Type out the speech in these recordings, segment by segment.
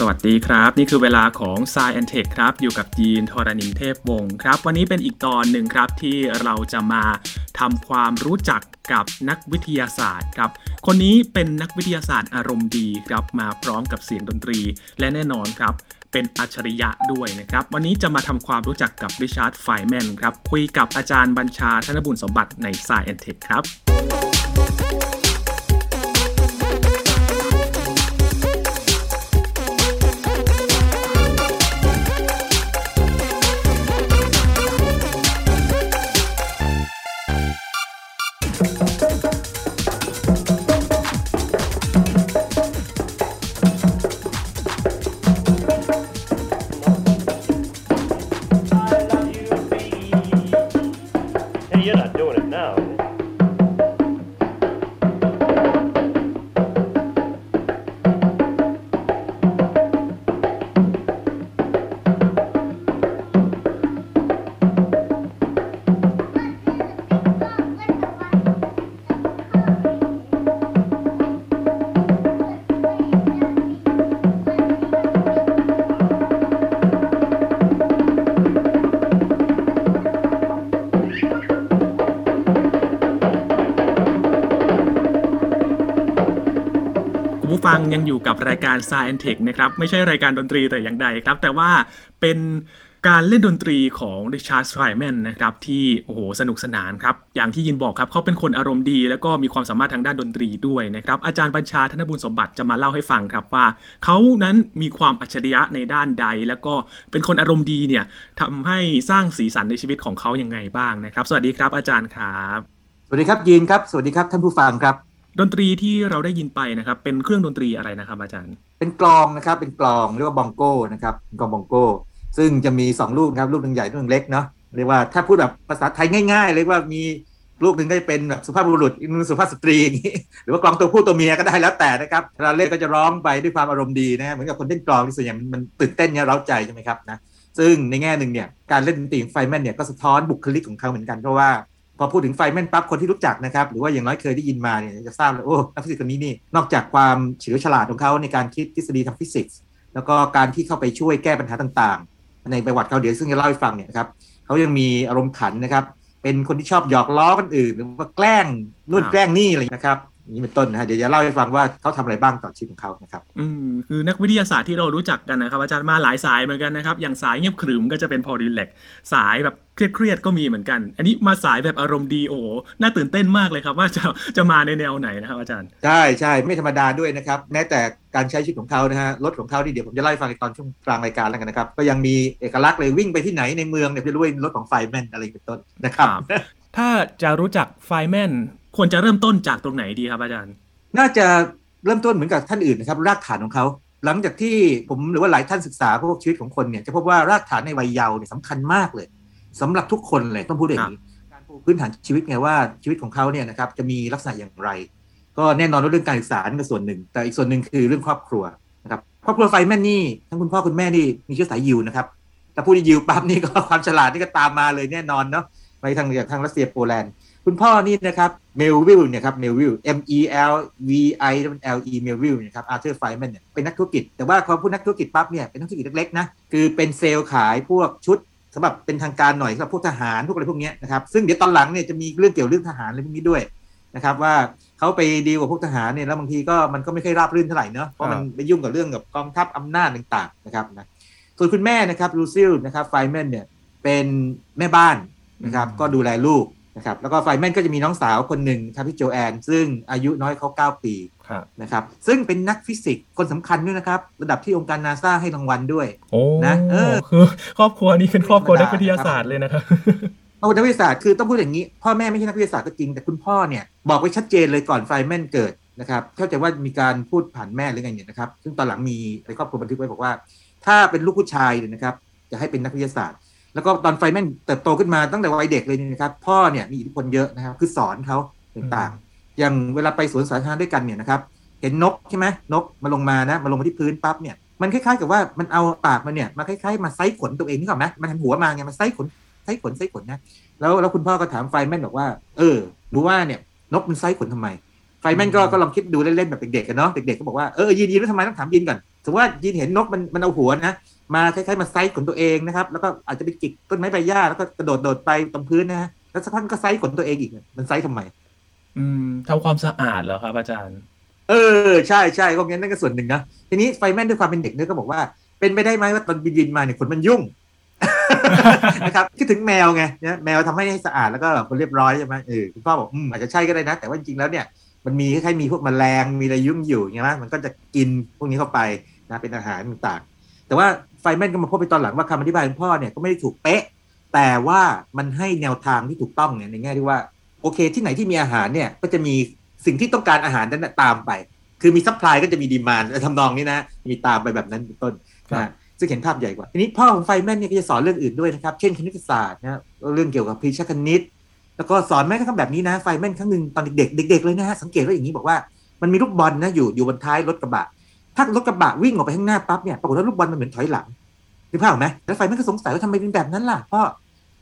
สวัสดีครับ นี่คือเวลาของ s ซ e n Tech ครับ อยู่กับยีนทรณินเทพวงศ์ครับ วันนี้เป็นอีกตอนหนึ่งครับที่เราจะมาทำความรู้จักกับนักวิทยาศาสตร์ครับ คนนี้เป็นนักวิทยาศาสตร์อารมณ์ดีครับ มาพร้อมกับเสียงดนตรี และแน่นอนครับเป็นอัจฉริยะด้วยนะครับ วันนี้จะมาทำความรู้จักกับริชาร์ดไฟแมนครับ คุยกับอาจารย์บัญชาธนบุญสมบัติใน s ซ e n Tech ครับ กับรายการ s ซ e n Tech นะครับไม่ใช่รายการดนตรีแต่อย่างใดครับ แต่ว่าเป็นการเล่นดนตรีของริชาร์ดไ i แมนนะครับที่โอ้โหสนุกสนานครับ อย่างที่ยินบอกครับเขาเป็นคนอารมณ์ดี แล้วก็มีความสามารถทางด้านดนตรีด้วยนะครับ อาจารย์บัญชาธนบุญสมบัติจะมาเล่าให้ฟังครับว่า เขานั้นมีความอัจฉริยะในด้านใด แล้วก็เป็นคนอารมณ์ดีเนี่ยทำให้สร้างสีสันในชีวิตของเขาอยังไงบ้างนะครับ สวัสดีครับอาจารย์ครับ สวัสดีครับยีนครับ สวัสดีครับท่านผู้ฟังครับ ดนตรีที่เราได้ยินไปนะครับ เป็นเครื่องดนตรีอะไรนะครับ อาจารย์ เป็นกลองนะครับ เป็นกลองเรียกว่าบองโก้นะครับกลองบองโก้ ซึ่งจะมี2ลูกครับลูกหนึ่งใหญ่ลูกหนึ่งเล็กเนาะเรียกว่าถ้าพูดแบบภาษาไทยง่ายๆเรียกว่ามีลูกหนึ่งก็จะเป็นแบบสุภาพบุรุษอีกหนึงสุภาพสตรีอย่างนี้หรือว่ากลองตัวผู้ตัวเมียก็ได้แล้วแต่นะครับเวลาเล่นก็จะร้องไปด้วยความอารมณ์ดีนะเหมือนกับคนเล่นกลองที่ส่วนใหญ่มันตื่นเต้นเนี่ยเร้าใจใช่ไหมครับนะซึ่งในแง่หนึ่งเนี่ยการเล่นดนตรีไฟแมนเนี่ยก็สะท้อนบุคลิกของเขาเหมือนกันเพราะว่า พอพูดถึงไฟแม่นปั๊บคนที่รู้จักนะครับหรือว่าอย่างน้อยเคยได้ยินมาเนี่ยจะทราบเลยโอ้นักฟิสิกส์คนนี้นี่นอกจากความเฉลียวฉลาดของเขาในการคิดทฤษฎีทางฟิสิกส์ แล้วก็การที่เข้าไปช่วยแก้ปัญหาต่างๆ ในประวัติเขาเดี๋ยวซึ่งจะเล่าให้ฟังเนี่ยครับเขายังมีอารมณ์ขันนะครับ เป็นคนที่ชอบหยอกล้อคนอื่นหรือว่าแกล้งนู่นแกล้งนี่อะไรนะครับ นี้เป็นต้นนะฮะเดี๋ยวจะเล่าให้ฟังว่าเขาทำอะไรบ้างต่อชีวิตของเขานะครับ อืมคือนักวิทยาศาสตร์ที่เรารู้จักกันนะครับ อาจารย์มาหลายสายเหมือนกันนะครับ อย่างสายเงียบขรึมก็จะเป็นพอล ดิแรกสายแบบเครียดๆก็มีเหมือนกัน อันนี้มาสายแบบอารมณ์ดีโอ้โหน่าตื่นเต้นมากเลยครับว่าจะจะมาในแนวไหนนะครับ อาจารย์ใช่ใช่ไม่ธรรมดาด้วยนะครับ แม้แต่การใช้ชีวิตของเขานะฮะรถของเขาที่เดี๋ยวผมจะเล่าให้ฟังในตอนช่วงกลางรายการแล้วกันนะครับ ก็ยังมีเอกลักษณ์เลยวิ่งไปที่ไหนในเมืองเนี่ยจะรู้ว่ารถของไฟแมนอะไรเป็นต้นนะครับครับถ้าจะรู้จักไฟแมน ควรจะเริ่มต้นจากตรงไหนดีครับอาจารย์ น่าจะเริ่มต้นเหมือนกับท่านอื่นนะครับ รากฐานของเขา หลังจากที่ผมหรือว่าหลายท่านศึกษาพวกชีวิตของคนเนี่ยจะพบว่ารากฐานในวัยเยาว์เนี่ยสำคัญมากเลยสำหรับทุกคนเลยต้องพูดอย่างนี้การปูพื้นฐานชีวิตไงว่าชีวิตของเขาเนี่ยนะครับจะมีลักษณะอย่างไร ก็แน่นอนว่าเรื่องการศึกษานี่ก็ส่วนหนึ่ง แต่อีกส่วนหนึ่งคือเรื่องครอบครัวนะครับครอบครัวไฟแม่นนี่ทั้งคุณพ่อคุณแม่นี่มีเชื้อสายยิวนะครับแต่พูดยิวปั๊บนี่ก็ความฉลาดนี่ก็ตามมาเลยแน่นอนเนาะไปทางอย่างทางรัสเซียโปแลนด์ คุณพ่อนี่นะครับเมลวิลเนี่ยครับเมลวิล M E L V I L E เมลวิลเนี่ยครับอาร์เธอร์ไฟแมนเนี่ยเป็นนักธุรกิจ แต่ว่าเขาพูดนักธุรกิจปั๊บเนี่ยเป็นนักธุรกิจเล็กๆนะคือเป็นเซลส์ขายพวกชุดสำหรับเป็นทางการหน่อยสำหรับพวกทหารพวกอะไรพวกเนี้ยนะครับซึ่งเดี๋ยวตอนหลังเนี่ยจะมีเรื่องเกี่ยวเรื่องทหารอะไรพวกนี้ด้วยนะครับว่าเขาไปดีลกับพวกทหารเนี่ยแล้วบางทีก็มันก็ไม่ค่อยราบรื่นเท่าไหร่เนอะเพราะมันไปยุ่งกับเรื่องกับกองทัพอำนาจต่างๆนะครับนะส่วนคุณแม่นะครับลูซิลนะครับไฟแมนเนี่ยเป็นแม่บ้านนะครับอืมก็ดูแลลูก นะครับแล้วก็ไฟแมนก็จะมีน้องสาวคนหนึ่งครับพี่โจแอน ซึ่งอายุน้อยเขา 9 ปีครับนะครับซึ่งเป็นนักฟิสิกส์คนสำคัญด้วยนะครับ ระดับที่องค์การนาซาให้รางวัลด้วยโอ้นะเออคือครอบครัวนี้เป็นครอบครัวธรรมดานักวิทยาศาสตร์เลยนะครับเอานักวิทยาศาสตร์คือต้องพูดอย่างนี้ พ่อแม่ไม่ใช่นักวิทยาศาสตร์ก็จริง แต่คุณพ่อเนี่ยบอกไว้ชัดเจนเลยก่อนไฟแมนเกิดนะครับเข้าใจว่ามีการพูดผ่านแม่หรือไงเนี่ยนะครับซึ่งตอนหลังมีในครอบครัวบันทึกไว้บอกว่า ถ้าเป็นลูกผู้ชายเนี่ยนะครับจะให้เป็นนักวิทยาศาสตร์ แล้วก็ตอนไฟแมนเติบโตขึ้นมาตั้งแต่วัยเด็กเลยเนี่ยนะครับ พ่อเนี่ยมีอิทธิพลเยอะนะครับ คือสอนเขาต่างๆ อย่างเวลาไปสวนสาธารณะด้วยกันเนี่ยนะครับ เห็นนกใช่ไหมนกมาลงมานะมาลงมาที่พื้นปั๊บเนี่ยมันคล้ายๆกับว่ามันเอาปากมันเนี่ยมาคล้ายๆมาไซ้ขนตัวเองนึกออกไหมมันหันหัวมาไงมันไซส์ขนไซส์ขนไซส์ขนนะแล้วแล้วคุณพ่อก็ถามไฟแมนบอกว่า เออรู้ว่าเนี่ยนกมันไซ้ขนทำไม ไฟแมนก็ก็ลองคิดดูเล่นๆแบบเด็กๆกันเนาะเด็กๆก็บอกว่าเออยินยินแล้วทำไมต้องถามยินก่อนสมมติว่ายินเห็นนกมันมันเอาหัวนะ มาคล้ายๆมาไซ้ขนตัวเองนะครับ แล้วก็อาจจะไปจิกต้นไม้ใบหญ้าแล้วก็กระโดดโดดไปตรงพื้นนะฮะแล้วสักพักก็ไซส์ขนตัวเองอีกเนี่ยมันไซส์ทำไม อืมทำความสะอาดเหรอครับ อาจารย์ เออใช่ใช่ก็งั้นนั่นก็ส่วนหนึ่งนะทีนี้ไฟแม่นด้วยความเป็นเด็กเนี่ยก็บอกว่า เป็นไปได้ไหมว่าตอนบินบินมาเนี่ยขนมันยุ่งนะครับคิดถึงแมวไงเนี่ยแมวทำให้ให้สะอาดแล้วก็แบบเรียบร้อยใช่ไหมเออคุณพ่อบอกอืมอาจจะใช่ก็ได้นะ แต่ว่าจริงๆแล้วเนี่ยมันมีคล้ายๆมีพวกแมลงมีอะไรยุ่งอยู่ใช่ไหมมันก็จะกินพวกนี้เข้าไปนะเป็นอาหารต่างๆแต่ว่า ไฟแม่นก็มาพบไปตอนหลังว่าคำอธิบายของพ่อเนี่ยก็ไม่ได้ถูกเป๊ะ แต่ว่ามันให้แนวทางที่ถูกต้องเนี่ยในแง่ที่ว่าโอเค ที่ไหนที่มีอาหารเนี่ยก็จะมีสิ่งที่ต้องการอาหารนั้นนะตามไป คือมี supply ก็จะมี demand ทำนองนี้นะ มีตามไปแบบนั้นเป็นต้นครับนะซึ่งเห็นภาพใหญ่กว่า ทีนี้พ่อของไฟแม่นเนี่ยก็จะสอนเรื่องอื่นด้วยนะครับ เช่นคณิตศาสตร์นะเรื่องเกี่ยวกับพิชคณิต แล้วก็สอนแม้กระทั่งแบบนี้นะไฟแม่นครั้งหนึ่งตอนเด็กๆเด็กๆเลยนะฮะสังเกตว่าอย่างนี้บอกว่ามันมีลูกบอลนะอยู่อยู่บนท้ายรถกระบะ ถ้ารถกระบะวิ่งออกไปข้างหน้าปั๊บเนี่ยปรากฏว่าลูกบอลมันเหมือนถอยหลังนึกภาพออกไหมแล้วไฟแม่นก็สงสัยว่าทำไมเป็นแบบนั้นล่ะพ่อ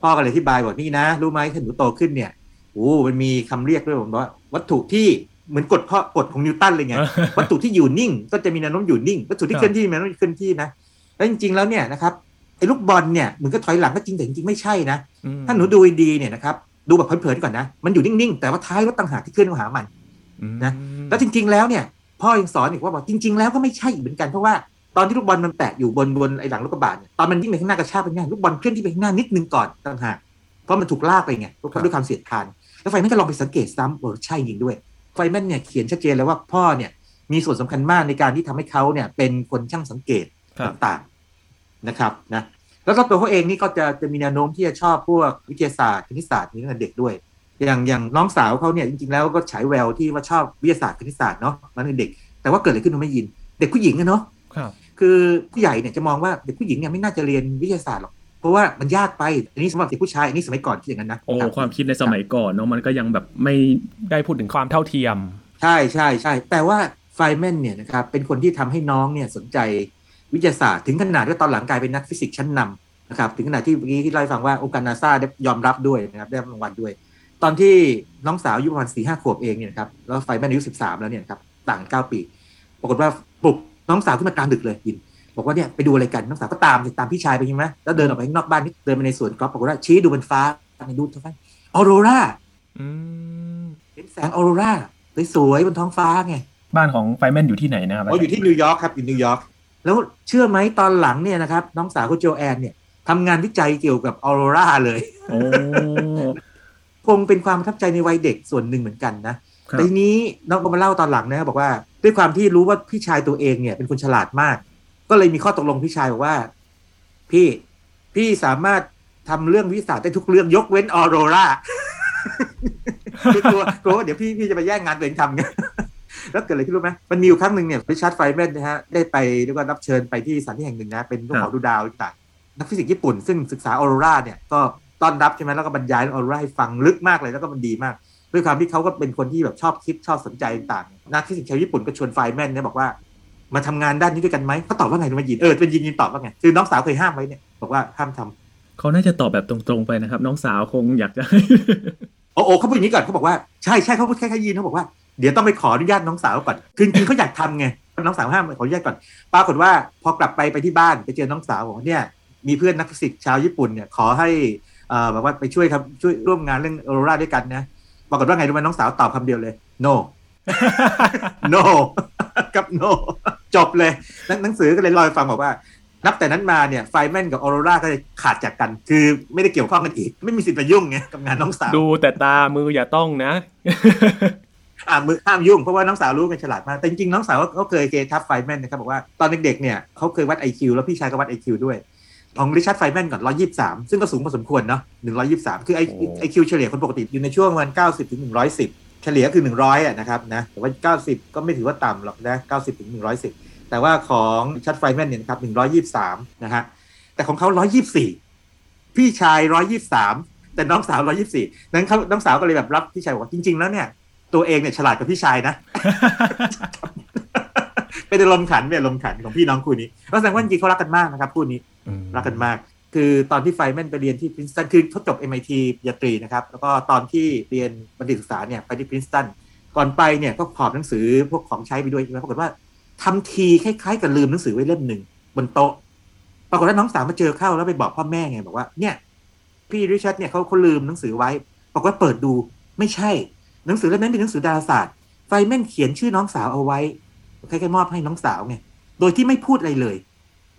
พ่อก็เลยอธิบายบอกนี่นะ รู้ไหมถ้าหนูโตขึ้นเนี่ยโอ้มันมีคำเรียกด้วยผมว่า วัตถุที่เหมือนกฎพ่อกฎของนิวตันเลยไงวัตถุที่อยู่นิ่ง ก็จะมีแนวโน้มอยู่นิ่ง วัตถุที่ครับเคลื่อนที่มีแนวโน้มเคลื่อนที่นะแล้วจริงๆแล้วเนี่ยนะครับไอ้ลูกบอลเนี่ยเหมือนก็ถอยหลังก็จริงแต่จริงๆไม่ใช่นะอืมถ้าหนูดูดีๆเนี่ยนะครับดูแบบเผินๆก่อนนะมันอยู่นิ่งๆ แต่ว่าท้ายรถต่างหากที่เคลื่อนมาหามันอืมนะแล้วจริง ๆแล้วเนี่ย พ่อยังสอนอีกว่าบอกจริง ๆ แล้วก็ไม่ใช่อีกเหมือนกันเพราะว่าตอนที่ลูกบอลมันแตะอยู่บนบนไอ้หลังลูกกระบาดเนี่ยตอนมันวิ่งไปข้างหน้ากระชากไปง่ายลูกบอลเคลื่อนที่ไปข้างหน้านิดนึงก่อนต่างหากเพราะมันถูกลากไปไงด้วยความเสียดทาน แล้วไฟแม่นก็ลองไปสังเกตซ้ำเออใช่จริงด้วย ไฟแม่นเนี่ยเขียนชัดเจนเลยว่าพ่อเนี่ยมีส่วนสำคัญมากในการที่ทำให้เขาเนี่ยเป็นคนช่างสังเกตครับต่างๆนะครับนะแล้วก็ตัวเขาเองนี่ก็จะจะมีแนวโน้มที่จะชอบพวกวิทยาศาสตร์คณิตศาสตร์นี้ตั้งแต่เด็กด้วย อย่างอย่างน้องสาวเขาเนี่ยจริงๆแล้วก็ฉายแววที่ว่าชอบวิทยาศาสตร์คณิตศาสตร์เนาะมันเป็นเด็ก แต่ว่าเกิดอะไรขึ้นเราไม่ยิน เด็กผู้หญิงอะเนาะครับคือผู้ใหญ่เนี่ยจะมองว่าเด็กผู้หญิงเนี่ยไม่น่าจะเรียนวิทยาศาสตร์หรอกเพราะว่ามันยากไปอันนี้สำหรับเด็กผู้ชายอันนี้สมัยก่อนคิดอย่างนั้นนะโอ้รับความคิดในสมัยก่อนเนาะมันก็ยังแบบไม่ได้พูดถึงความเท่าเทียม ใช่ใช่ใช่แต่ว่าไฟแมนเนี่ยนะครับเป็นคนที่ทำให้น้องเนี่ยสนใจวิทยาศาสตร์ถึงขนาดว่าตอนหลังกลายเป็นนักฟิสิกส์ชั้นนำนะครับถึงขนาดที่เมื่อกี้ที่เล่าให้ฟังว่าองค์การนาซาได้ยอมรับด้วยนะครับได้รับรางวัลด้วย ตอนที่น้องสาวอายุประมาณสี่ห้าขวบเองเนี่ยนะครับแล้วไฟแมนอายุสิบสามแล้วเนี่ยนะครับต่างเก้าปี ปรากฏว่าปลุกน้องสาวขึ้นมากลางดึกเลยยิน บอกว่าเนี่ยไปดูอะไรกันน้องสาวก็ตามตามพี่ชายไปใช่ไหมแล้วเดินออกไปข้างนอกบ้านนี่เดินไปในสวนกอล์ฟปรากฏว่าชี้ดูบนฟ้าในดูท้องฟ้าออโรราอืมเห็นแสงออโรราสวยๆบนท้องฟ้าไงบ้านของไฟแมนอยู่ที่ไหนนะครับเขาอยู่ที่นิวยอร์กครับอยู่นิวยอร์กแล้วเชื่อไหมตอนหลังเนี่ยนะครับน้องสาวคุณโจแอนเนี่ยทำงานวิจัยเกี่ยวกับออโรราเลยโอ้ คงเป็นความประทับใจในวัยเด็กส่วนหนึ่งเหมือนกันนะครับแต่ทีนี้น้องก็มาเล่าตอนหลังนะครับบอกว่า ด้วยความที่รู้ว่าพี่ชายตัวเองเนี่ยเป็นคนฉลาดมาก ก็เลยมีข้อตกลงพี่ชายบอกว่า พี่พี่สามารถทำเรื่องวิทยาศาสตร์ได้ทุกเรื่องยกเว้นออโรราคือกลัวกลัวว่าเดี๋ยวพี่พี่จะไปแย่งงานตัวเองทำไงแล้วเกิดอะไรขึ้นรู้ไหมมันมีอยู่ครั้งหนึ่งเนี่ยริชาร์ดไฟแมนนะฮะได้ไปเรียกว่ารับเชิญไปที่สถานที่แห่งหนึ่งนะเป็นผู้ขอดูดาวต่างนักฟิสิกส์ญี่ปุ่นซึ่งศึกษาออโรราเนี่ยก็ ต้อนรับใช่ไหมแล้วก็บรรยายเอออโรราให้ฟังลึกมากเลยแล้วก็มันดีมาก ด้วยความที่เขาก็เป็นคนที่แบบชอบคิดชอบสนใจต่างนักฟิสิกส์ชาวญี่ปุ่นก็ชวนไฟแมนเนี่ยบอกว่ามาทำงานด้านนี้ด้วยกันไหมเขาตอบว่าไงรู้ไหมยินเออเป็นยินยินตอบว่าไงคือน้องสาวเคยห้ามไว้เนี่ยบอกว่าห้ามทำเขาน่าจะตอบแบบตรงๆไปนะครับ น้องสาวคงอยากจะโอ้โอเขาพูดอย่างนี้ก่อนเขาบอกว่าใช่ใช่เขาพูดแค่แค่ยินเขาบอกว่าเดี๋ยวต้องไปขออนุญาตน้องสาวก่อนคือจริงๆเขาอยากทำไงน้องสาวห้ามขออนุญาตก่อนปรากฏว่าพอกลับไปไปที่บ้านไปเจอน้องสาวบอกเนี่ยมีเพื่อนนักฟิสิกส์ชาวญี่ปุ่นเนี่ยขอให้ เอ่อแบบว่าไปช่วยครับช่วยร่วมงานเรื่องออโรราด้วยกันนะปรากฏว่าไงรู้ไหมน้องสาวตอบคำเดียวเลย no no กับ no จบเลยหนังหนังสือก็เลยเล่าให้ฟังบอกว่า นับแต่นั้นมาเนี่ยไฟแมนกับออโรราก็เลยขาดจากกัน คือไม่ได้เกี่ยวข้องกันอีก ไม่มีสิทธิ์ไปยุ่งไงกับงานน้องสาว ดูแต่ตามืออย่าต้องนะอ่ามือห้ามยุ่งเพราะว่าน้องสาวรู้ทันฉลาดมาก แต่จริงๆน้องสาวเขาเคยเกทับไฟแมนนะครับบอกว่าตอนเด็กๆเนี่ยเขาเคยวัด IQ แล้วพี่ชายก็วัด IQ ด้วย ของริชาร์ดไฟแมนก่อน123ซึ่งก็สูงพอสมควรเนาะ123คือโอ้ IQ เฉลี่ยคนปกติอยู่ในช่วงประมาณ90ถึง110เฉลี่ยคือ100อะนะครับนะแต่ว่า90ก็ไม่ถือว่าต่ำหรอกนะ90ถึง110แต่ว่าของริชาร์ดไฟแมนเนี่ยนะครับ123นะฮะแต่ของเขา124พี่ชาย123แต่น้องสาว124นั้นเขาน้องสาวก็เลยแบบรับพี่ชายบอกว่าจริง ๆ แล้วเนี่ย ตัวเองเนี่ยฉลาดกว่าพี่ชายนะเป็นอารมณ์ขันเป็นอารมณ์ขันของพี่น้องคู่นี้ก็แสดงว่าจริงๆเขารักกันมากนะครับคู่นี้ รักกันมาก คือตอนที่ไฟแมนไปเรียนที่พรินสตันคือเขาจบ MIT ปริญญาตรีนะครับ แล้วก็ตอนที่เรียนบัณฑิตศึกษาเนี่ยไปที่พรินสตันก่อนไปเนี่ยก็หอบหนังสือพวกของใช้ไปด้วยใช่ไหมปรากฏว่าทำทีคล้ายๆกับลืมหนังสือไว้เล่มหนึ่งบนโต๊ะปรากฏว่าน้องสาวมาเจอเข้าแล้วไปบอกพ่อแม่ไงบอกว่า เนี่ย พี่ริชาร์ดเนี่ยเขาเขาลืมหนังสือไว้บอกว่าเปิดดูไม่ใช่ หนังสือเล่มนั้นเป็นหนังสือดาราศาสตร์ไฟแม่นเขียนชื่อน้องสาวเอาไว้คล้ายๆมอบให้น้องสาวไงโดยที่ไม่พูดอะไรเลย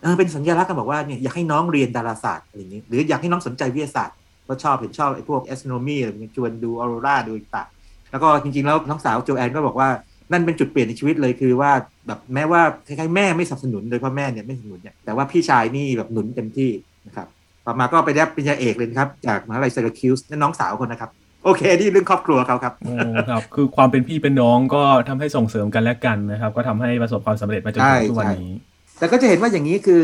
เออเป็นสัญลักษณ์กันบอกว่าเนี่ยอยากให้น้องเรียนดาราศาสตร์อะไรอย่างนี้ หรืออยากให้น้องสนใจวิทยาศาสตร์เพราะชอบเห็นชอบไอ้พวก astronomy อะไรอย่างเงี้ยชวนดูออโรราดูต่างแล้วก็จริงๆแล้วน้องสาวโจแอนก็บอกว่านั่นเป็นจุดเปลี่ยนในชีวิตเลยคือว่าแบบแม้ว่าคล้ายๆแม่ไม่สนับสนุนโดยพ่อแม่เนี่ยไม่สนับสนุนเนี่ยแต่ว่าพี่ชายนี่แบบหนุนเต็มที่นะครับต่อมาก็ไปได้ปริญญาเอกเลยนะครับ จากมหาลัยซีราคิวส์นั่นน้องสาวคนนะครับ โอเคนี่เรื่องครอบครัวเขาครับโอ้ครับ คือความเป็นพี่เป็นน้องก็ทำให้ส่งเสริมกันและกันนะครับ ก็ทำให้ประสบความสำเร็จมาจนถึงทุกวันนี้ แต่ก็จะเห็นว่าอย่างนี้คือ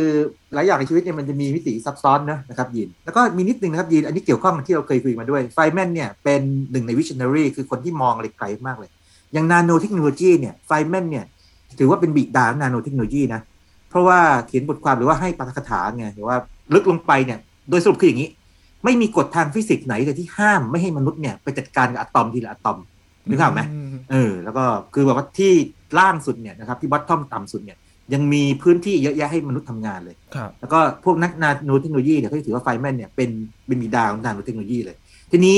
หลายอย่างในชีวิตเนี่ยมันจะมีมิติซับซ้อนนะนะครับยินแล้วก็มีนิดนึงนะครับยินอันนี้เกี่ยวข้องกับที่เราเคยคุยมาด้วยไฟแมนเนี่ยเป็นหนึ่งในวิช i o n a r y คือคนที่มองอะไรไกลมากเลย อย่างนาโนเทคโนโลยีเนี่ยไฟแมนเนี่ยถือว่าเป็นบิดาของนาโนเทคโนโลยีนะเพราะว่าเขียนบทความหรือว่าให้ปาฐกถาไงหรือว่าลึกลงไปเนี่ยโดยสรุปคืออย่างนี้ ไม่มีกฎทางฟิสิกส์ไหนเลยที่ห้ามไม่ให้มนุษย์เนี่ยไปจัดการกับอะตอมทีละอะตอมนึกภาพไหมเออแล้วก็คือแบบว่าที่ล่างสุดเนี่ยนะครับที่ bottom ต่ำสุดเนี่ย ยังมีพื้นที่เยอะแยะให้มนุษย์ทำงานเลยครับแล้วก็พวกนักนาโนเทคโนโลยีเนี่ยเขาถือว่าไฟแมนเนี่ยเป็นเป็นบิดาของนาโนเทคโนโลยีเลย ทีนี้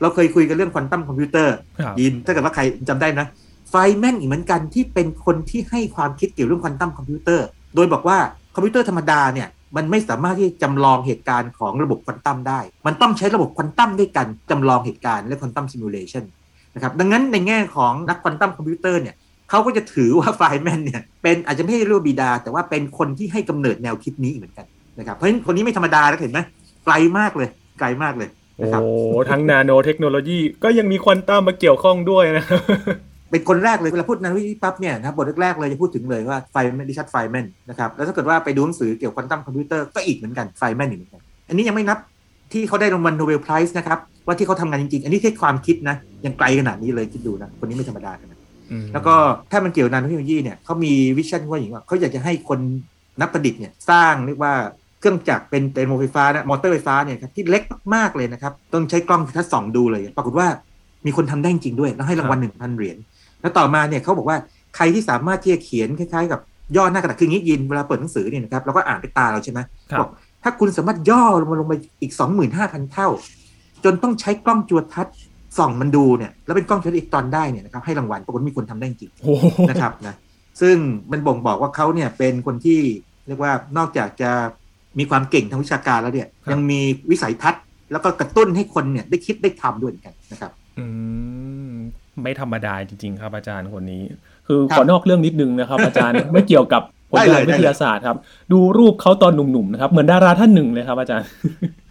เราเคยคุยกันเรื่องควอนตัมคอมพิวเตอร์ครับยินถ้าเกิดว่าใครจำได้นะ ไฟแมนอีกเหมือนกันที่เป็นคนที่ให้ความคิดเกี่ยวเรื่องควอนตัมคอมพิวเตอร์ โดยบอกว่าคอมพิวเตอร์ธรรมดาเนี่ยมันไม่สามารถที่จำลองเหตุการณ์ของระบบควอนตัมได้ มันต้องใช้ระบบควอนตัมด้วยกันจำลองเหตุการณ์และ quantum simulation นะครับดังนั้นในแง่ของนักควอนตัมคอมพิวเตอร์เนี่ย เขาก็จะถือว่าไฟแมนเนี่ยเป็นอาจจะไม่ใช่เรียกว่าบิดา แต่ว่าเป็นคนที่ให้กำเนิดแนวคิดนี้เหมือนกันนะครับเพราะฉะนั้นคนนี้ไม่ธรรมดานะเห็นไหมไกลมากเลยไกลมากเลยโอ้นะครับทั้งนาโนเทคโนโลยีก็ยังมีควอนตัมมาเกี่ยวข้องด้วยนะครับเป็นคนแรกเลยเวลาพูดนาโนเทคปั๊บเนี่ยนะครับบทแรกๆเลยจะพูดถึงเลยว่าไฟแมนริชาร์ดไฟแมนนะครับแล้วถ้าเกิดว่าไปดูหนังสือเกี่ยวกับควอนตัมคอมพิวเตอร์ก็อีกเหมือนกันไฟแมนอีกเหมือนกันอันนี้ยังไม่นับที่เขาได้รางวัล Nobel Prize นะครับว่าที่เขาทำงานจริงๆ อันนี้แค่ความคิดนะยังไกลขนาดนี้เลยคิดดูนะคนนี้ไม่ธรรมดานะ แล้วก็ถ้ามันเกี่ยวกับนาโนเทคโนโลยีเนี่ยเขามี vision ว่าอย่างว่าเขาอยากจะให้คนนักประดิษฐ์เนี่ยสร้างเรียกว่าเครื่องจักรเป็นไดนาโมไฟฟ้านะมอเตอร์ไฟฟ้าเนี่ยครับที่เล็กมากๆเลยนะครับ ต้องใช้กล้องจุลทรรศน์ส่องดูเลย ปรากฏว่ามีคนทำได้จริงด้วย แล้วให้รางวัลหนึ่งพันเหรียญแล้วต่อมาเนี่ยเขาบอกว่าใครที่สามารถที่จะเขียนคล้ายๆ กับย่อหน้ากระดาษคืออย่างนี้ยินเวลาเปิดหนังสือเนี่ยนะครับเราก็อ่านไปตาเราใช่ไหมครับบอกถ้าคุณสามารถย่อลงมาลงไปอีก 25,000 เท่า จนต้องใช้กล้องจุลทรรศน์ ส่องมันดูเนี่ยแล้วเป็นกล้องจุลทรรศน์อีกตอนได้เนี่ยนะครับให้รางวัลปรากฏมีคนทำได้จริงโอ้โหนะครับนะซึ่งมันบ่งบอกว่าเขาเนี่ยเป็นคนที่เรียกว่านอกจากจะมีความเก่งทางวิชาการแล้วเนี่ยยังมีวิสัยทัศน์ แล้วก็กระตุ้นให้คนเนี่ยได้คิดได้ทำด้วยเหมือนกันนะครับ อืมไม่ธรรมดาจริง ๆ ครับอาจารย์คนนี้ คือครับขอนอกเรื่องนิดนึงนะครับ อาจารย์ไม่เกี่ยวกับผลได้งาเลนยได้วิทยาศาสตร์ครับ ดูรูปเขาตอนหนุ่มๆนะครับเหมือนดาราท่านหนึ่งเลยครับอาจารย์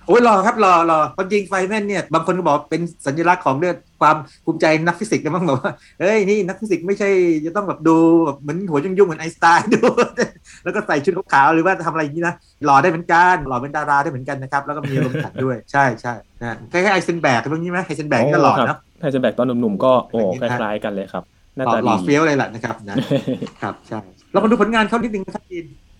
โอ้ยหล่อครับหล่อหล่อความจริงไฟแมนเนี่ย บางคนก็บอกเป็นสัญลักษณ์ของเรื่องความภูมิใจนักฟิสิกส์นะบ้างบอกว่าเฮ้ยนี่นักฟิสิกส์ไม่ใช่จะต้องแบบดูแบบเหมือนหัวยุ่งๆเหมือนไอน์สไตน์ดูแล้วก็ใส่ชุดขาวหรือว่าทำอะไรอย่างนี้นะหล่อได้เหมือนกันหล่อเป็นดาราได้เหมือนกันนะครับแล้วก็มีอารมณ์ขันด้วยใช่ใช่นะคล้ายๆไฮเซนแบกตรงนี้ไหมไฮเซนแบกก็หล่อเนาะไฮเซนแบกตอนหนุ่มๆก็โอ้คล้ายๆกันเลยครับหน้าหล่อหล่อเฟี้ยวเลยแหละนะครับนะครับใช่เรามาดูผลงานเขานิดนึงนะครับ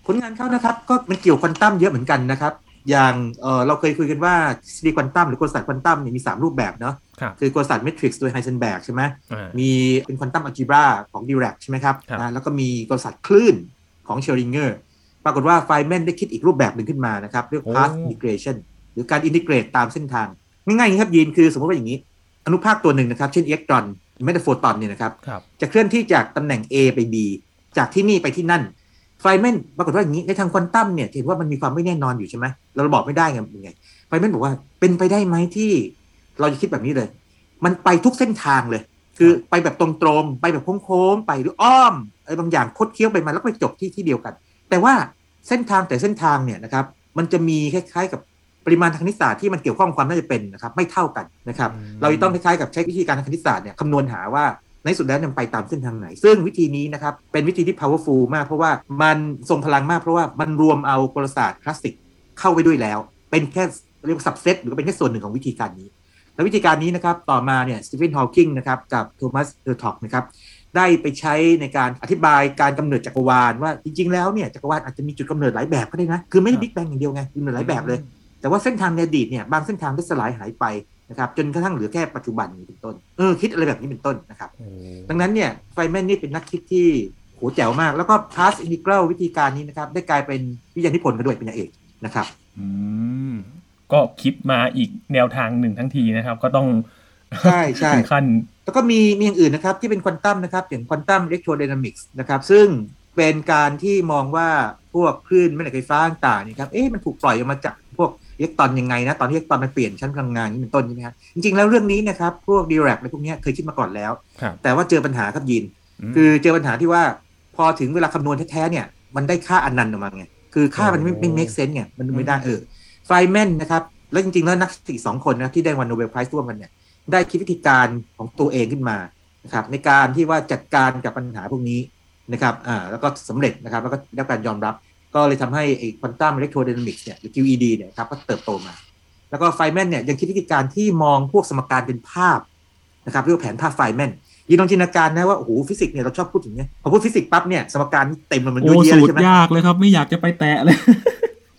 ผลงานเขานะครับก็มันเกี่ยวควอนตัมเยอะเหมือนกันนะครับ อย่างเออเราเคยคุยกันว่าทฤษฎีควอนตัมหรือกลศาสตร์ควอนตัมเนี่ยมี 3 รูปแบบเนาะครับคือกลศาสตร์เมทริกซ์โดยไฮเซนแบกใช่ไหมอ่ามีเป็น quantum algebra ของดิแรกใช่ไหมครับครับนะแล้วก็มีกลศาสตร์คลื่นของชเรอดิงเงอร์ปรากฏว่าไฟแมนได้คิดอีกรูปแบบหนึ่งขึ้นมานะครับเรียก path integration หรือการ integrate ตามเส้นทาง ง่ายๆอย่างนี้ครับยินคือสมมติว่าอย่างนี้ อนุภาคตัวหนึ่งนะครับ เช่นอิเล็กตรอนแม้แต่โฟตอนเนี่ยนะครับครับจะเคลื่อนที่จากตำแหน่ง A ไป B จากที่นี่ไปที่นั่น ไฟแมนปรากฏว่าอย่างนี้ในทางควอนตัมเนี่ยเห็นว่ามันมีความไม่แน่นอนอยู่ใช่ไหมเราบอกไม่ได้ไงเป็นไงไฟแมนบอกว่าเป็นไปได้ไหมที่ เราจะคิดแบบนี้เลย มันไปทุกเส้นทางเลย คือไปแบบตรงๆไปแบบโค้งๆไปหรืออ้อมอะไรบางอย่างคดเคี้ยวไปมาแล้วไปจบที่ที่เดียวกัน แต่ว่าเส้นทางแต่เส้นทางเนี่ยนะครับ มันจะมีคล้ายๆกับปริมาณทางคณิตศาสตร์ที่มันเกี่ยวข้องกับความน่าจะเป็นนะครับไม่เท่ากันนะครับอืมเราจะต้องคล้ายๆกับใช้วิธีการทางคณิตศาสตร์เนี่ยคำนวณหาว่า ในสุดแล้วนี่ยมันไปตามเส้นทางไหน ซึ่งวิธีนี้นะครับเป็นวิธีที่ powerful มาก เพราะว่ามันทรงพลังมากเพราะว่ามันรวมเอากลศาสตร์คลาสสิกเข้าไปด้วยแล้ว เป็นแค่เรียกว่า subset หรือเป็นแค่ส่วนหนึ่งของวิธีการนี้ และวิธีการนี้นะครับต่อมาเนี่ยสตีเฟนฮอว์กิงนะครับกับโทมัสเฮอร์ท็อกนะครับได้ไปใช้ในการอธิบายการกำเนิดจักรวาลว่าจริงๆแล้วเนี่ยจักรวาลอาจจะมีจุดกำเนิดหลายแบบก็ได้นะคือไม่ได้บิ๊กแบงอย่างเดียวไงกำเนิดหลายแบบเลย แต่ว่าเส้นทางในอดีตเนี่ยบางเส้นทางได้สลายหายไป นะครับจนกระทั่งเหลือแค่ปัจจุบันนี้เป็นต้นเออคิดอะไรแบบนี้เป็นต้นนะครับโอ้ดังนั้นเนี่ยไฟแมนนี่เป็นนักคิดที่โหแจ๋วมาก แล้วก็ path integral วิธีการนี้นะครับได้กลายเป็นวิทยานิพนธ์กันด้วยเป็นอย่างเอกนะครับอืมก็คิดมาอีกแนวทางหนึ่งทั้งทีนะครับ ก็ต้องใช่ใช่ถึงขั้นแล้วก็มีมีอย่างอื่นนะครับที่เป็นควอนตัมนะครับอย่าง quantum electrodynamics นะครับซึ่งเป็นการที่มองว่าพวกคลื่นแม่เหล็กไฟฟ้าต่างๆนี่ครับเอ๊ะมันถูกปล่อยออกมาจากพวก อิเล็กตรอนยังไงนะตอนที่อิเล็กตรอนมันเปลี่ยนชั้นพลังงานนี่เป็นต้นใช่ไหมครับจริงๆแล้วเรื่องนี้นะครับพวกดิแรกอะไรพวกเนี้ยเคยคิดมาก่อนแล้วครับแต่ว่าเจอปัญหาครับยินมคือเจอปัญหาที่ว่าพอถึงเวลาคำนวณแท้ๆเนี่ยมันได้ค่าอนันต์ออกมาไงคือค่ามันไม่โอ้ไม่ make sense ไงมันดูไม่ได้เออไฟแมนนะครับแล้วจริงๆแล้วนักฟิสิกส์สองคนนะที่ได้รางวัล Nobel Prize ร่วมกันเนี่ยได้คิดวิธีการของตัวเองขึ้นมานะครับในการที่ว่าจัดการกับปัญหาพวกนี้นะครับอ่าแล้วก็สำเร็จนะครับแล้วก็ได้รับการยอมรับ ก็เลยทำให้ไอ้ quantum electrodynamics เนี่ยหรือ QED เนี่ยครับก็เติบโตมา แล้วก็ไฟแมนเนี่ยยังคิดวิธีการที่มองพวกสมการเป็นภาพนะครับเรียกว่าแผนภาพไฟแมนยินลองจินตนาการนะว่าโอ้โหฟิสิกส์เนี่ยเราชอบพูดถึงเนี่ยพอพูดฟิสิกส์ปั๊บเนี่ยสมการเต็มมันโอ้ยุ่ยเยสูอะตใช่ไหมยากเลยครับไม่อยากจะไปแตะเลย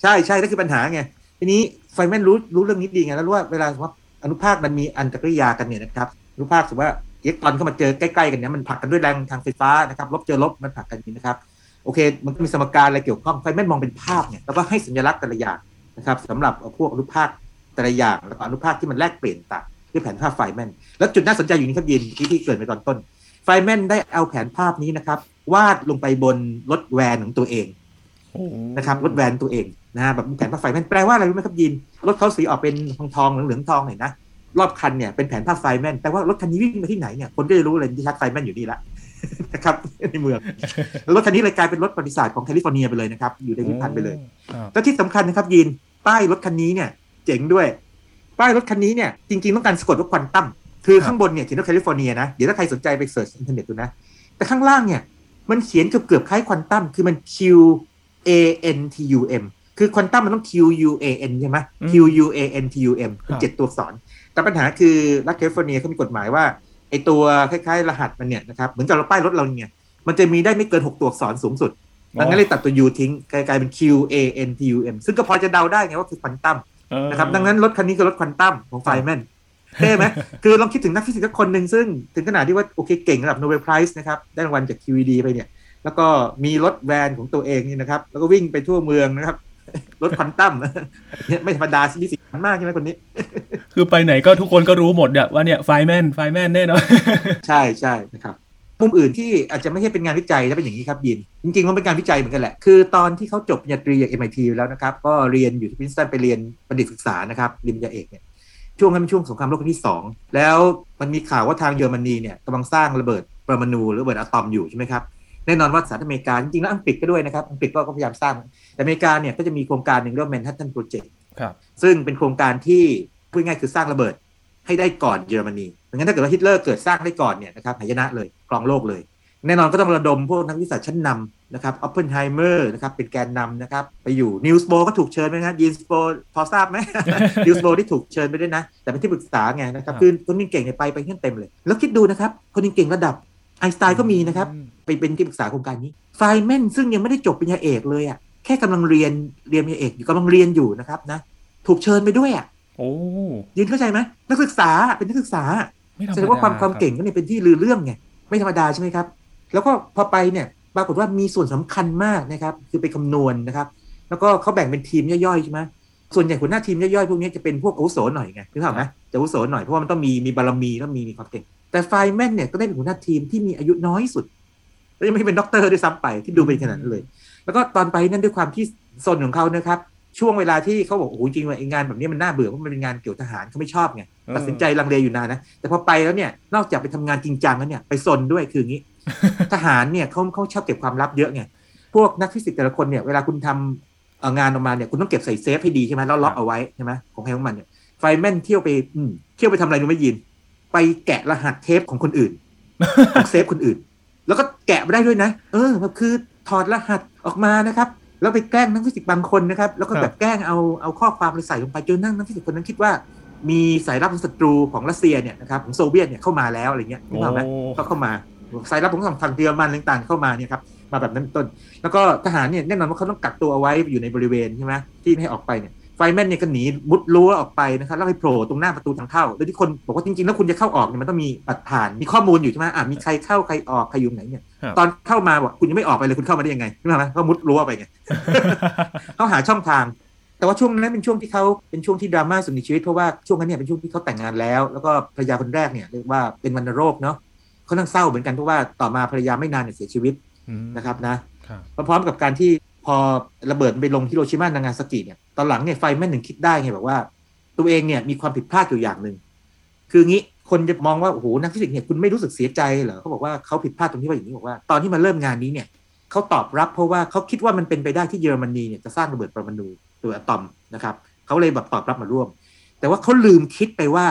ใช่ใช่นั่นคือปัญหาไงทีนี้ไฟแมนรู้รู้เรื่องนี้ดีไงแล้วรู้ว่าเวลาสมมติว่าอนุภาคมันมีอันตรกิริยากันเนี่ยนะครับอนุภาคสมมติว่าอิเล็กตรอนเข้ามาเจอใกล้ๆกันเนี่ยมันผลักกันด้วยแรงทางไฟฟ้านะครับลบเจอลบมันผลักกันอย่างนี้นะครับ โอเค มันก็มีสมการอะไรเกี่ยวข้องไฟแมนมองเป็นภาพเนี่ยแล้วก็ให้สัญลักษณ์แต่ละอย่างนะครับสำหรับพวกอนุภาคแต่ละอย่างแล้วก็อนุภาคที่มันแลกเปลี่ยนต่างด้วยแผนภาพไฟแมนแล้วจุดน่าสนใจอยู่นี้ครับยินที่ที่เกริ่นไปตอนต้น ไฟแมนได้เอาแผนภาพนี้นะครับ วาดลงไปบนรถแวนของตัวเองนะครับรถแวนตัวเองนะฮะแบบแผนภาพไฟแมนแปลว่าอะไรรู้ไหมครับยินรถเขาสีออกเป็นทองทองๆเหลืองๆทองหน่อยนะรอบคันเนี่ยเป็นแผนภาพไฟแมนแปลว่ารถคันนี้วิ่งไปที่ไหนเนี่ยคนก็จะรู้เลยริชาร์ดไฟแมนอยู่นี่ละ นะครับในเมืองแล้วรถคันนี้เลยกลายเป็นรถประวัติศาสตร์ของแคลิฟอร์เนียไปเลยนะครับ อยู่ในพิพิธภัณฑ์ไปเลยครับแล้วที่สำคัญนะครับยินป้ายรถคันนี้เนี่ย เจ๋งด้วย ป้ายรถคันนี้เนี่ยจริง ๆ ต้องการสะกดว่าควอนตัมคือข้างบนเนี่ยเขียนว่าแคลิฟอร์เนียนะ เดี๋ยวถ้าใครสนใจไป search อินเทอร์เน็ตดูนะ แต่ข้างล่างเนี่ย มันเขียนเกือบเกือบๆคล้ายควอนตัมคือมัน Q A N T U M คือควอนตัมมันต้อง Q U A N ใช่ไหมอืม Q U A N T U M เป็นครับเจ็ดตัวอักษร แต่ปัญหาคือรัฐแคลิฟอร์เนียเขามีกฎหมายว่า ไอ้ตัวคล้ายๆ รหัสมันเนี่ยนะครับเหมือนกับเราป้ายรถเราเนี่ย มันจะมีได้ไม่เกินหกตัวอักษรสูงสุดดังนั้นเลยตัดตัว U ทิ้งกลายกลายเป็น Q A N T U M ซึ่งก็พอจะเดาได้ไงว่าคือควอนตัมเออนะครับดังนั้นรถคันนี้คือรถควอนตัมของไฟน์แมนเท่ไหมคือลองคิดถึงนักฟิสิกส์สักคนหนึ่งซึ่งถึงขนาดที่ว่าโอเคเก่งระดับโนเบล Prize นะครับได้รางวัลจาก QED ไปเนี่ย แล้วก็มีรถแวนของตัวเองนี่นะครับ แล้วก็วิ่งไปทั่วเมืองนะครับ รถควอนตัมเนี่ยไม่ธรรมดามีสีสันมากใช่ไหมคนนี้ คือไปไหนก็ทุกคนก็รู้หมดเนี่ยว่าเนี่ยไฟน์แมนไฟน์แมนแน่นอนใช่ใช่นะครับมุมอื่นที่อาจจะไม่ใช่เป็นงานวิจัยแล้วเป็นอย่างนี้ครับยิน จริงๆมันเป็นการวิจัยเหมือนกันแหละ คือตอนที่เขาจบปริญญาตรีจาก MIT แล้วนะครับ ก็เรียนอยู่ที่พรินซ์ตันไปเรียนบัณฑิตศึกษานะครับเรียนปริญญาเอกเนี่ยช่วงนั้นเป็นช่วงสงครามโลกครั้งที่ 2 แล้วมันมีข่าวว่าทางเยอรมนีเนี่ยกำลังสร้างระเบิดปรมาณูหรือระเบิดอะตอมอยู่ใช่ไหมครับ แน่นอนว่าสหรัฐอเมริกาจริงๆแล้วอังกฤษก็ด้วยนะครับอังกฤษก็พยายามสร้างแต่อเมริกาเนี่ยก็จะมีโครงการหนึ่งเรียกว่า Manhattan Project ครับซึ่งเป็นโครงการที่พูดง่ายๆคือสร้างระเบิดให้ได้ก่อนเยอรมนีดังนั้นถ้าเกิดว่าฮิตเลอร์เกิดสร้างได้ก่อนเนี่ยนะครับหายนะเลยครองโลกเลย แน่นอนก็ต้องระดมพวกนักวิทยาศาสตร์ชั้นนำนะครับออปเพนไฮเมอร์นะครับเป็นแกนนำนะครับไปอยู่นีลส์ บอร์ก็ถูกเชิญไหมครับนีลส์ บอร์พอทราบไหมนีลส์ บอร์ที่ถูกเชิญไปด้วยนะ แต่เป็นที่ปรึกษาไงนะครับคือคนเก่งๆเนี่ยไปไปเพื่อนเต็มเลย แล้วคิดดูนะครับคนเก่งๆระดับไอน์สไตน์ก็มีนะครับ ไปเป็นที่ปรึกษาโครงการนี้ไฟน์แมนซึ่งยังไม่ได้จบปริญญาเอกเลยอะแค่กำลังเรียนเรียนปริญญาเอกอยู่กำลังเรียนอยู่นะครับนะถูกเชิญไปด้วยอะโอ้ยินเข้าใจไหมนักศึกษาเป็นนักศึกษาไม่ธรรมแสดาดงว่าความความรับเก่งก็เนี่ยเป็นที่ลือเรื่องไงไม่ธรรมดาใช่ไหมครับ แล้วก็พอไปเนี่ยปรากฏว่ามีส่วนสำคัญมากนะครับ คือไปคำนวณนะครับ แล้วก็เขาแบ่งเป็นทีมย่อยๆใช่ไหมส่วนใหญ่หัวหน้าทีมย่อยๆพวกนี้จะเป็นพวกอาวุโสหน่อยไงนึกภาพไหมจะอาวุโสหน่อยเพราะว่ามันต้องมีมีบารมีต้องมีมีความเก่งแต่ไฟแมนเนี่ยก็ได้เป็นหัวหน้าทีมที่มีอายุน้อยสุด แล้วยังไม่เป็นด็อกเตอร์ด้วยซ้ำไปคิดดูเป็นขนาดนั้นเลย แล้วก็ตอนไปนั่นด้วยความที่ซนของเขานะครับช่วงเวลาที่เขาบอกโอ้โหจริงว่าไอ้งานแบบนี้มันน่าเบื่อเพราะมันเป็นงานเกี่ยวทหารเขาไม่ชอบไงตัดสินใจลังเลอยู่นานนะแต่พอไปแล้วเนี่ยนอกจากไปทำงานจริงจังแล้วเนี่ยไปซนด้วยคืออย่างนี้ ทหารเนี่ยเขาเขาชอบเก็บความลับเยอะไงพวกนักฟิสิกส์แต่ละคนเนี่ยเวลาคุณทำเอ่องานออกมาเนี่ยคุณต้องเก็บใส่เซฟให้ดีใช่ไหมแล้วล็อกเอาไว้ใช่ไหมของใครของมันเนี่ยไฟน์แมนเที่ยวไปอืมเที่ยวไปทำอะไรรู้ไหมยิน ไปแกะรหัสเซฟของคนอื่นของเซฟคนอื่น แล้วก็แกะมาได้ด้วยนะ เออแบบคือถอดรหัสออกมานะครับ แล้วไปแกล้งนักฟิสิกส์บางคนนะครับ แล้วก็แบบแกล้งเอาเอาข้อความไปใส่ลงไปจนนั่งนักฟิสิกส์คนนั้นคิดว่า มีสายลับของศัตรูของรัสเซียเนี่ยนะครับของโซเวียตเนี่ยเข้ามาแล้วอะไรเงี้ยนึกภาพไหมโอ้ก็เข้ามาสายลับของฝั่งเยอรมันต่างๆเข้ามาเนี่ยครับมาแบบนั้นเป็นต้น แล้วก็ทหารเนี่ยแน่นอนว่าเขาต้องกักตัวเอาไว้อยู่ในบริเวณใช่ไหมที่ไม่ให้ออกไปเนี่ย ไฟแมนเนี่ยก็หนีมุดรั้วออกไปนะครับแล้วไปโผล่ตรงหน้าประตูทางเข้า โดยที่คนบอกว่าจริงๆ แล้วคุณจะเข้าออกเนี่ยมันต้องมีบัตรผ่าน มีข้อมูลอยู่ใช่ไหมอะมีใครเข้าใครออกใครอยู่ไหนเนี่ยครับตอนเข้ามาบอกคุณยังไม่ออกไปเลยคุณเข้ามาได้ยังไงใช่ไหมก็มุดรั้วไปไงเขาหาช่องทาง แต่ว่าช่วงนั้นเป็นช่วงที่เขาเป็นช่วงที่ดราม่าสุดในชีวิตเพราะว่าช่วงนั้นเนี่ยเป็นช่วงที่เขาแต่งงานแล้ว แล้วก็ภรรยาคนแรกเนี่ยเรียกว่าเป็นวัณโรคเนาะเขานั่งเศร้าเหมือนกันเพราะว่าต่อมาภรรยาไม่นานเนี่ยเสียชีวิตอืมนะครับนะครับพร้อมๆกับการที่พ อระเบิดไปลงฮิโรชิมานางาซากิเนี่ยตอนหลังเนี่ยไฟน์แมนหนึ่งคิดได้ไงแบบว่า ตัวเองเนี่ยมีความผิดพลาดอยู่อย่างหนึ่งคืองี้คนจะมองว่าโอ้โหนักฟิสิกส์เนี่ยคุณไม่รู้สึกเสียใจเหรอเขาบอกว่าเขาผิดพลาดตรงที่ว่าอย่างนี้บอกว่าตอนที่มาเริ่มงานนี้เนี่ยเขาตอบรับเพราะว่าเขาคิดว่ามันเป็นไปได้ที่เยอรมนีเนี่ยจะสร้างระเบิดปรมาณูหรืออะตอมนะครับเขาเลยแบบตอบรับมาร่วม แต่ว่าเขาลืมคิดไปว่า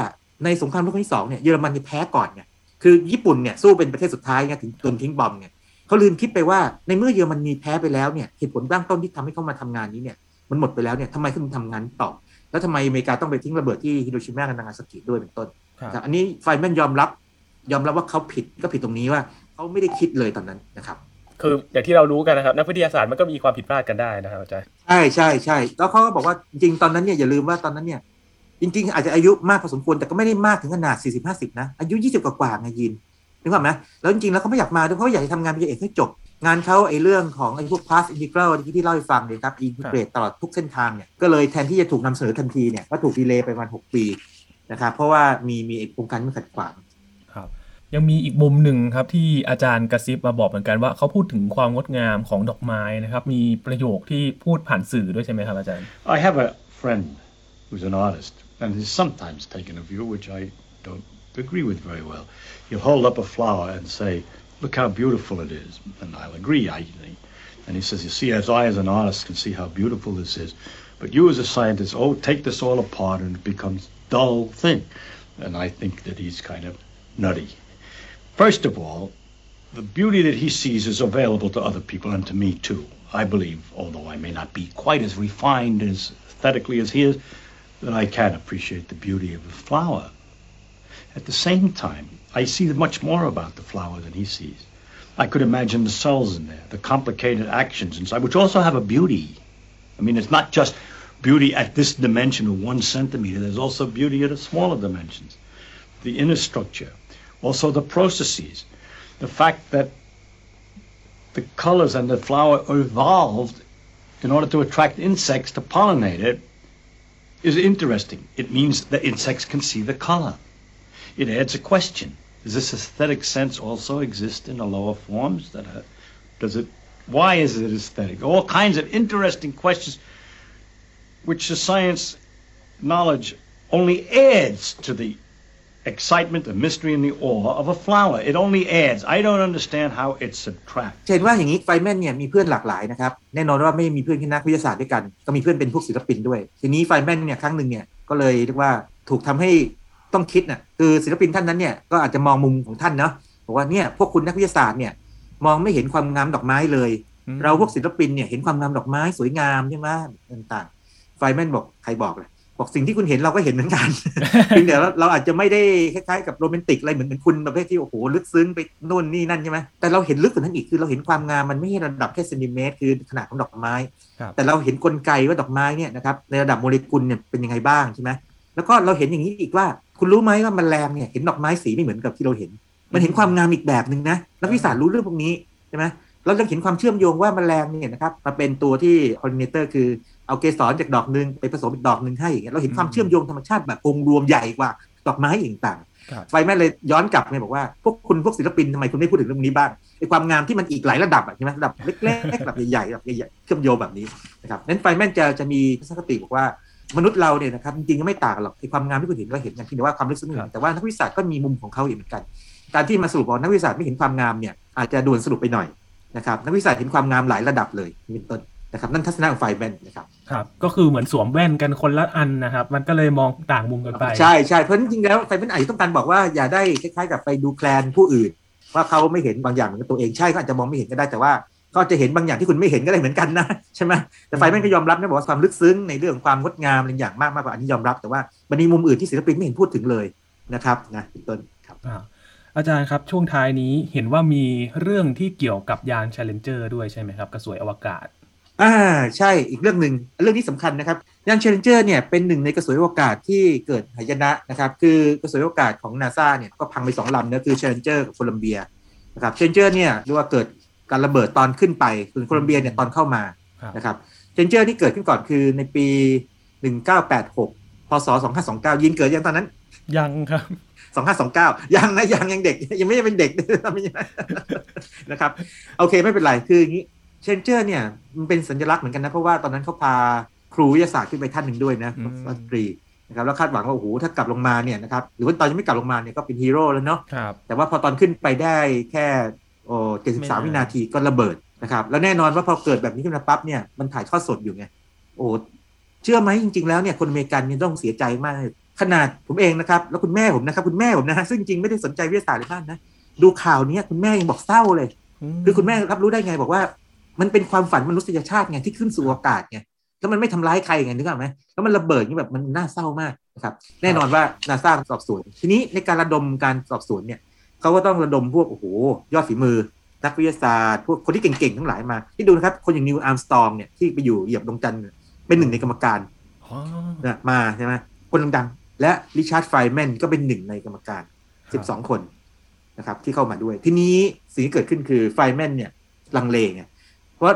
ในสงครามโลกครั้งที่สองเนี่ยเยอรมันนี่แพ้ก่อนไงคือญี่ปุ่นเนี่ยสู้เป็นประเทศสุดท้ายไงถึงโดนทิ้งบอมไง เขาลืมคิดไปว่าในเมื่อเยอรมนีแพ้ไปแล้วเนี่ยเหตุผลเบื้องต้นที่ทำให้เขามาทำงานนี้เนี่ยมันหมดไปแล้วเนี่ยทำไมเขาถึงทำงานต่อ แล้วทำไมอเมริกาต้องไปทิ้งระเบิดที่ฮิโรชิมากับนางาซากิด้วยเป็นต้นครับครับอันนี้ไฟแมนยอมรับ ยอมรับว่าเขาผิดก็ผิดตรงนี้ว่าเขาไม่ได้คิดเลยตอนนั้นนะครับ คืออย่างที่เรารู้กันนะครับนักวิทยาศาสตร์มันก็มีความผิดพลาดกันได้นะครับอาจารย์ใช่ใช่ใช่แล้วเขาก็บอกว่าจริงๆตอนนั้นเนี่ยอย่าลืมว่าตอนนั้นเนี่ยจริง ๆ อาจจะอายุมากพอสมควรแต่ก็ไม่ได้มากถึงขนาด 40 50 นะ อายุ 20 กว่าๆไงยิน นึกภาพไหมแล้วจริงๆแล้วเขาไม่อยากมาด้วยเพราะว่าอยากจะทำงานปริญญาเอกให้จบ งานเขาไอ้เรื่องของไอ้พวก pass integral ที่ที่เล่าให้ฟังเนี่ยครับ integrate ตลอดทุกเส้นทางเนี่ยก็เลยแทนที่จะถูกนำเสนอทันทีเนี่ยก็ถูกดีเลย์ไปประมาณ6ปีนะครับเพราะว่ามีมีไอ้โครงการที่มันขัดขวางครับยังมีอีกมุมหนึ่งครับที่อาจารย์กระซิบมาบอกเหมือนกันว่าเขาพูดถึงความงดงามของดอกไม้นะครับ มีประโยคที่พูดผ่านสื่อด้วยใช่ไหมครับอาจารย์ I have a friend who's an artist, and he's sometimes taken a view which I don't agree with very well. You'll hold up a flower and say, Look how beautiful it is. And I'll agree, I. And he says, You see, as I, as an artist, can see how beautiful this is. But you, as a scientist, oh, take this all apart and it becomes dull thing. And I think that he's kind of nutty. First of all, the beauty that he sees is available to other people and to me too. I believe, although I may not be quite as refined as aesthetically as he is, that I can appreciate the beauty of a flower. At the same time, I see much more about the flower than he sees. I could imagine the cells in there, the complicated actions inside, which also have a beauty. I mean, it's not just beauty at this dimension of one centimeter. There's also beauty at smaller dimensions. The inner structure, also the processes, the fact that the colors and the flower evolved in order to attract insects to pollinate it is interesting. It means that insects can see the color. It adds a question. Does this aesthetic sense also exist in the lower forms? That uh, does it? Why is it aesthetic? All kinds of interesting questions, which the science knowledge only adds to the excitement, the mystery, and the awe of a flower. It only adds. I don't understand how it subtracts. จะเห็นว่าอย่างนี้ไฟแมนเนี่ยมีเพื่อนหลากหลายนะครับแน่นอนว่าไม่มีเพื่อนแค่นักวิทยาศาสตร์ด้วยกัน ก็มีเพื่อนเป็นพวกศิลปินด้วย ทีนี้ไฟแมนเนี่ยครั้งหนึ่งเนี่ยก็เลยเรียกว่าถูกทำให้ ต้องคิดน่ะคือศิลปินท่านนั้นเนี่ยก็อาจจะมองมุมของท่านเนาะบอกว่าเนี่ยพวกคุณนักวิทยาศาสตร์เนี่ยมองไม่เห็นความงามดอกไม้เลยอืมเราพวกศิลปินเนี่ยเห็นความงามดอกไม้สวยงามใช่ไหมต่างๆ ไฟแมนบอกใครบอกเลยบอกสิ่งที่คุณเห็นเราก็เห็นเหมือนกันเพียงแต่เราเราอาจจะไม่ได้คล้ายๆกับโรแมนติกอะไรเหมือนเหมือนคุณประเภทที่โอ้โหลึกซึ้งไปนู่นนี่นั่นใช่ไหมแต่เราเห็นลึกกว่านั้นอีกคือเราเห็นความงามมันไม่ใช่ระดับแค่เซนติเมตรคือขนาดของดอกไม้ครับแต่เราเห็นกลไกว่าดอกไม้เนี่ยนะครับในระดับโมเลกุลเนี่ยเป็นยังไงบ้างใช่ไหมแล้วก็เราเห็นอย่างนี้อีกว่า คุณรู้ไหมว่าแมลงเนี่ยเห็นดอกไม้สีไม่เหมือนกับที่เราเห็น มันเห็นความงามอีกแบบหนึ่งนะนักวิทยาศาสตร์รู้เรื่องพวกนี้ใช่ไหมเรายังเห็นความเชื่อมโยงว่าแมลงเนี่ยนะครับมาเป็นตัวที่พอลิเนเตอร์คือเอาเกสรจากดอกหนึ่งไปผสมอีกดอกหนึ่งให้อย่างเงี้ยเราเห็นความเชื่อมโยงธรรมชาติแบบองค์รวมใหญ่กว่าดอกไม้อย่างต่างครับไฟแม่เลยย้อนกลับไงบอกว่าพวกคุณพวกศิลปินทำไมคุณไม่พูดถึงเรื่องนี้บ้างไอ้ความงามที่มันอีกหลายระดับอะใช่ไหมระดับเล็กๆระดับใหญ่ๆระดับใหญ่ๆเชื่อมโยงแบบนี้นะครับนั้นไฟแม่นจะจะมีทัศนคติบอกว่า มนุษย์เราเนี่ยนะครับจริงๆก็ไม่ต่างกันหรอกไอ้ความงามที่คุณเห็นก็เห็นกันเพียงแต่ว่าความลึกซึ้งไม่เหมือนแต่ว่านักวิทยาศาสตร์ก็มีมุมของเขาอีกเหมือนกัน การที่มาสรุปว่านักวิทยาศาสตร์ไม่เห็นความงามเนี่ยอาจจะด่วนสรุปไปหน่อยนะครับนักวิทยาศาสตร์เห็นความงามหลายระดับเลยนี่เป็นต้นนะครับนั่นทัศนะของไฟแมนนะครับครับ ก็คือเหมือนสวมแว่นกันคนละอันนะครับ มันก็เลยมองต่างมุมกันไป ใช่ใช่เพราะจริงๆแล้วไฟเป็นไอต้องการบอกว่าอย่าได้คล้ายๆกับไปดูแคลนผู้อื่น ว่าเขาไม่เห็นบางอย่างเหมือนกับตัวเองใช่เขาอาจจะมองไม่เห็นก็ได้แต่ว่า เขาจะเห็นบางอย่างที่คุณไม่เห็นก็ได้เหมือนกันนะใช่ไหมแต่ไฟแม่นก็ยอมรับนะบอกว่าความลึกซึ้งในเรื่องของความงดงามอะไรอย่างมากมากกว่าอันนี้ยอมรับ แต่ว่ามันมีมุมอื่นที่ศิลปินไม่เห็นพูดถึงเลยนะครับนะเป็นต้นครับอ่าอาจารย์ครับ ช่วงท้ายนี้เห็นว่ามีเรื่องที่เกี่ยวกับยาน Challenger ด้วยใช่ไหมครับกระสวยอวกาศอ่าใช่อีกเรื่องหนึ่งเรื่องนี้สำคัญนะครับยานเชลเลนเจอร์เนี่ยเป็นหนึ่งในกระสวยอวกาศที่เกิดหายนะนะครับคือกระสวยอวกาศของนาซาเนี่ยก็พังไปสองลำนะคือเชลเลนเจอร์กับโคลัมเบียนะครับเชลเลนเจอร์เนี่ยเรียกว่าเกิด การระเบิดตอนขึ้นไปส่วนโคลัมเบียเนี่ยตอนเข้ามาครับนะครับเชลเลนเจอร์ที่เกิดขึ้นก่อนคือในปี 1986พศ2529 ยินเกิดยังตอนนั้น ยังครับ2529ยังนะยังยังเด็ก ยังไม่ได้เป็นเด็กไม่ใช่นะครับ โอเคไม่เป็นไรคืออย่างนี้เชลเลนเจอร์เนี่ยมันเป็นสัญลักษณ์เหมือนกันนะเพราะว่าตอนนั้นเขาพาครูวิทยาศาสตร์ขึ้นไปท่านหนึ่งด้วยนะอืมรัฐตรีนะครับแล้วคาดหวังว่าโอ้โหถ้ากลับลงมาเนี่ยนะครับหรือว่าตอนยังไม่กลับลงมาเนี่ยก็เป็นฮีโร่แล้วเนาะครับแต่ว่าพอตอนขึ้นไปได้แค่ โอ้ไม่นาน73วินาทีก็ระเบิดนะครับ แล้วแน่นอนว่าพอเกิดแบบนี้ขึ้นมาปั๊บเนี่ยมันถ่ายทอดสดอยู่ไงโอ้เชื่อไหมจริง ๆ แล้วเนี่ยคนอเมริกันเนี่ยต้องเสียใจมาก ขนาดผมเองนะครับ แล้วคุณแม่ผมนะครับ คุณแม่ผมนะฮะซึ่งจริงไม่ได้สนใจวิทยาศาสตร์เลยมากนะดูข่าวเนี้ยคุณแม่ยังบอกเศร้าเลย คือคุณแม่รับรู้ได้ไงบอกว่า มันเป็นความฝันมนุษยชาติไงที่ขึ้นสู่อากาศไงแล้วมันไม่ทำร้ายใครไงนึกออกไหมแล้วมันระเบิดนี่แบบมันน่าเศร้ามากนะครับ แน่นอนว่านาซาสอบสวน ทีนี้ในการระดมการสอบสวนเนี่ย เขาก็ต้องระดมพวกโอ้โหยอดฝีมือ นักวิทยาศาสตร์ พวกคนที่เก่งๆทั้งหลายมา คิดดูนะครับ คนอย่างนีลอาร์มสตรองเนี่ยที่ไปอยู่เหยียบดวงจันทร์เนี่ยเป็นหนึ่งในกรรมการอ๋อนะมาใช่ไหมคนดังๆ และริชาร์ดไฟน์แมนก็เป็นหนึ่งในกรรมการ12คนนะครับ ที่เข้ามาด้วย ทีนี้สิ่งที่เกิดขึ้นคือไฟน์แมนเนี่ยลังเลไงเพราะ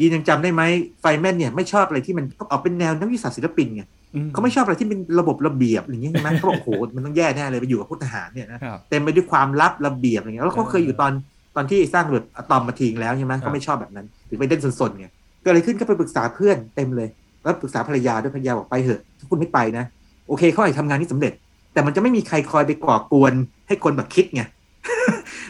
ยินยังจำได้ไหมไฟน์แมนเนี่ยไม่ชอบอะไรที่มันออกเป็นแนวนักวิทยาศาสตร์ศิลปินไง เขาไม่ชอบอะไรที่เป็นระบบระเบียบอะไรอย่างเงี้ยใช่ไหมเขาบอกโอ้โหมันต้องแย่แน่เลยไปอยู่กับพวกทหารเนี่ยนะครับเต็มไปด้วยความลับระเบียบอะไรเงี้ยแล้วเขาเคยอยู่ตอนตอนที่สร้างระเบิดอะตอมมาทิ้งแล้วใช่ไหมครับเขาไม่ชอบแบบนั้นถึงไปเล่นสนๆไงเกิดอะไรขึ้นก็ไปปรึกษาเพื่อนเต็มเลย แล้วปรึกษาภรรยาด้วยภรรยาบอกไปเถอะถ้าคุณไม่ไปนะ โอเคเขาอาจจะทำงานที่สำเร็จ แต่มันจะไม่มีใครคอยไปก่อกวนให้คนแบบคิดไง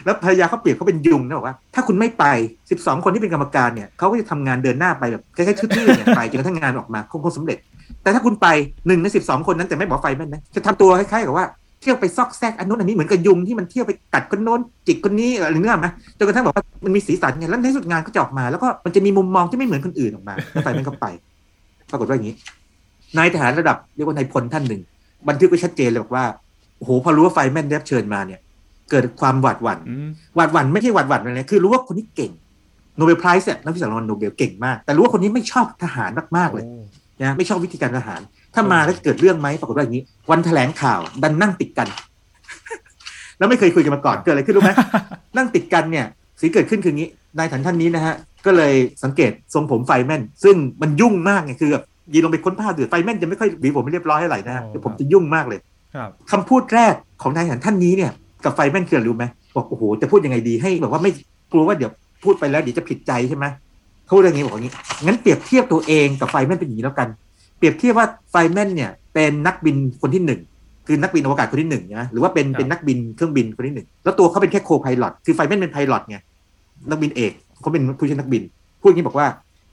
แล้วภรรยาเขาเปรียบเขาเป็นยุงนะบอกว่าถ้าคุณไม่ไป 12 คนที่เป็นกรรมการเนี่ยเขาก็จะทำงานเดินหน้าไปแบบคล้ายๆทื่อๆเนี่ยไปจนกระทั่งงานออกมาคงคงสำเร็จ แต่ถ้าคุณไปหนึ่งใน12คนนั้นแต่ไม่บอกไฟแม่นนะจะทำตัวคล้ายๆกับว่าเที่ยวไปซอกแซกอันนู้นอันนี้เหมือนกับยุงที่มันเที่ยวไปกัดคนโน้นจิกคนนี้อะไรเนื้อไหมจนกระทั่งบอกว่ามันมีสีสันไงแล้วในที่สุดงานก็จะออกมา แล้วก็มันจะมีมุมมองที่ไม่เหมือนคนอื่นออกมาแล้วไฟแม่นก็ไปปรากฏว่าอย่างนี้นายทหารระดับเรียกว่านายพลท่านหนึ่งบันทึกไว้ชัดเจนเลยบอกว่าโอ้โหพอรู้ว่าไฟแม่นได้รับเชิญมาเนี่ย เกิดความหวาดหวั่นอืมหวาดหวั่นไม่ใช่หวาดหวั่นอะไรนะคือรู้ว่าคนนี้เก่งโนเบลไพรส์เนี่ยนักวิชาการโนเบลเก่งมาก แต่รู้ว่าคนนี้ไม่ชอบทหารมากๆเลยโอ้ นะไม่ชอบวิธีการทหาร ถ้ามาแล้วจะเกิดเรื่องไหมปรากฏว่าอย่างนี้ วันแถลงข่าว ดันนั่งติดกัน แล้วไม่เคยคุยกันมาก่อนเกิดอะไรขึ้นรู้ไหมนั่งติดกันเนี่ยสิ่งที่เกิดขึ้นคืออย่างนี้นายฐานท่านนี้นะฮะก็เลยสังเกตทรงผมไฟแม่น ซึ่งมันยุ่งมากไงคือแบบยีนลงไปค้นผ้าเดือดไฟแม่นจะไม่ค่อยหวีผมไม่เรียบร้อยเท่าไหร่นะฮะแต่ผมจะยุ่งมากเลยครับคำพูดแรกของนายทหารท่านนี้เนี่ย กับไฟแม่นคืออะไรรู้ไหมบอกโอ้โหจะพูดยังไงดีให้แบบว่าไม่กลัวว่าเดี๋ยวพูดไปแล้วเดี๋ยวจะผิดใจใช่ไหม เขาพูดอย่างนี้บอกอย่างนี้งั้นเปรียบเทียบตัวเองกับไฟแม่นเป็นอย่างนี้แล้วกัน เปรียบเทียบว่าไฟแม่นเนี่ย เป็นนักบินคนที่หนึ่งคือนักบินอวกาศคนที่หนึ่งนะหรือว่าเป็นครับเป็นนักบินเครื่องบินคนที่หนึ่งแล้วตัวเขาเป็นแค่โคไพลอตคือไฟแม่นเป็นไพลอตไงนักบินเอกเขาเป็นผู้ช่วยนักบิน พูดอย่างนี้บอกว่า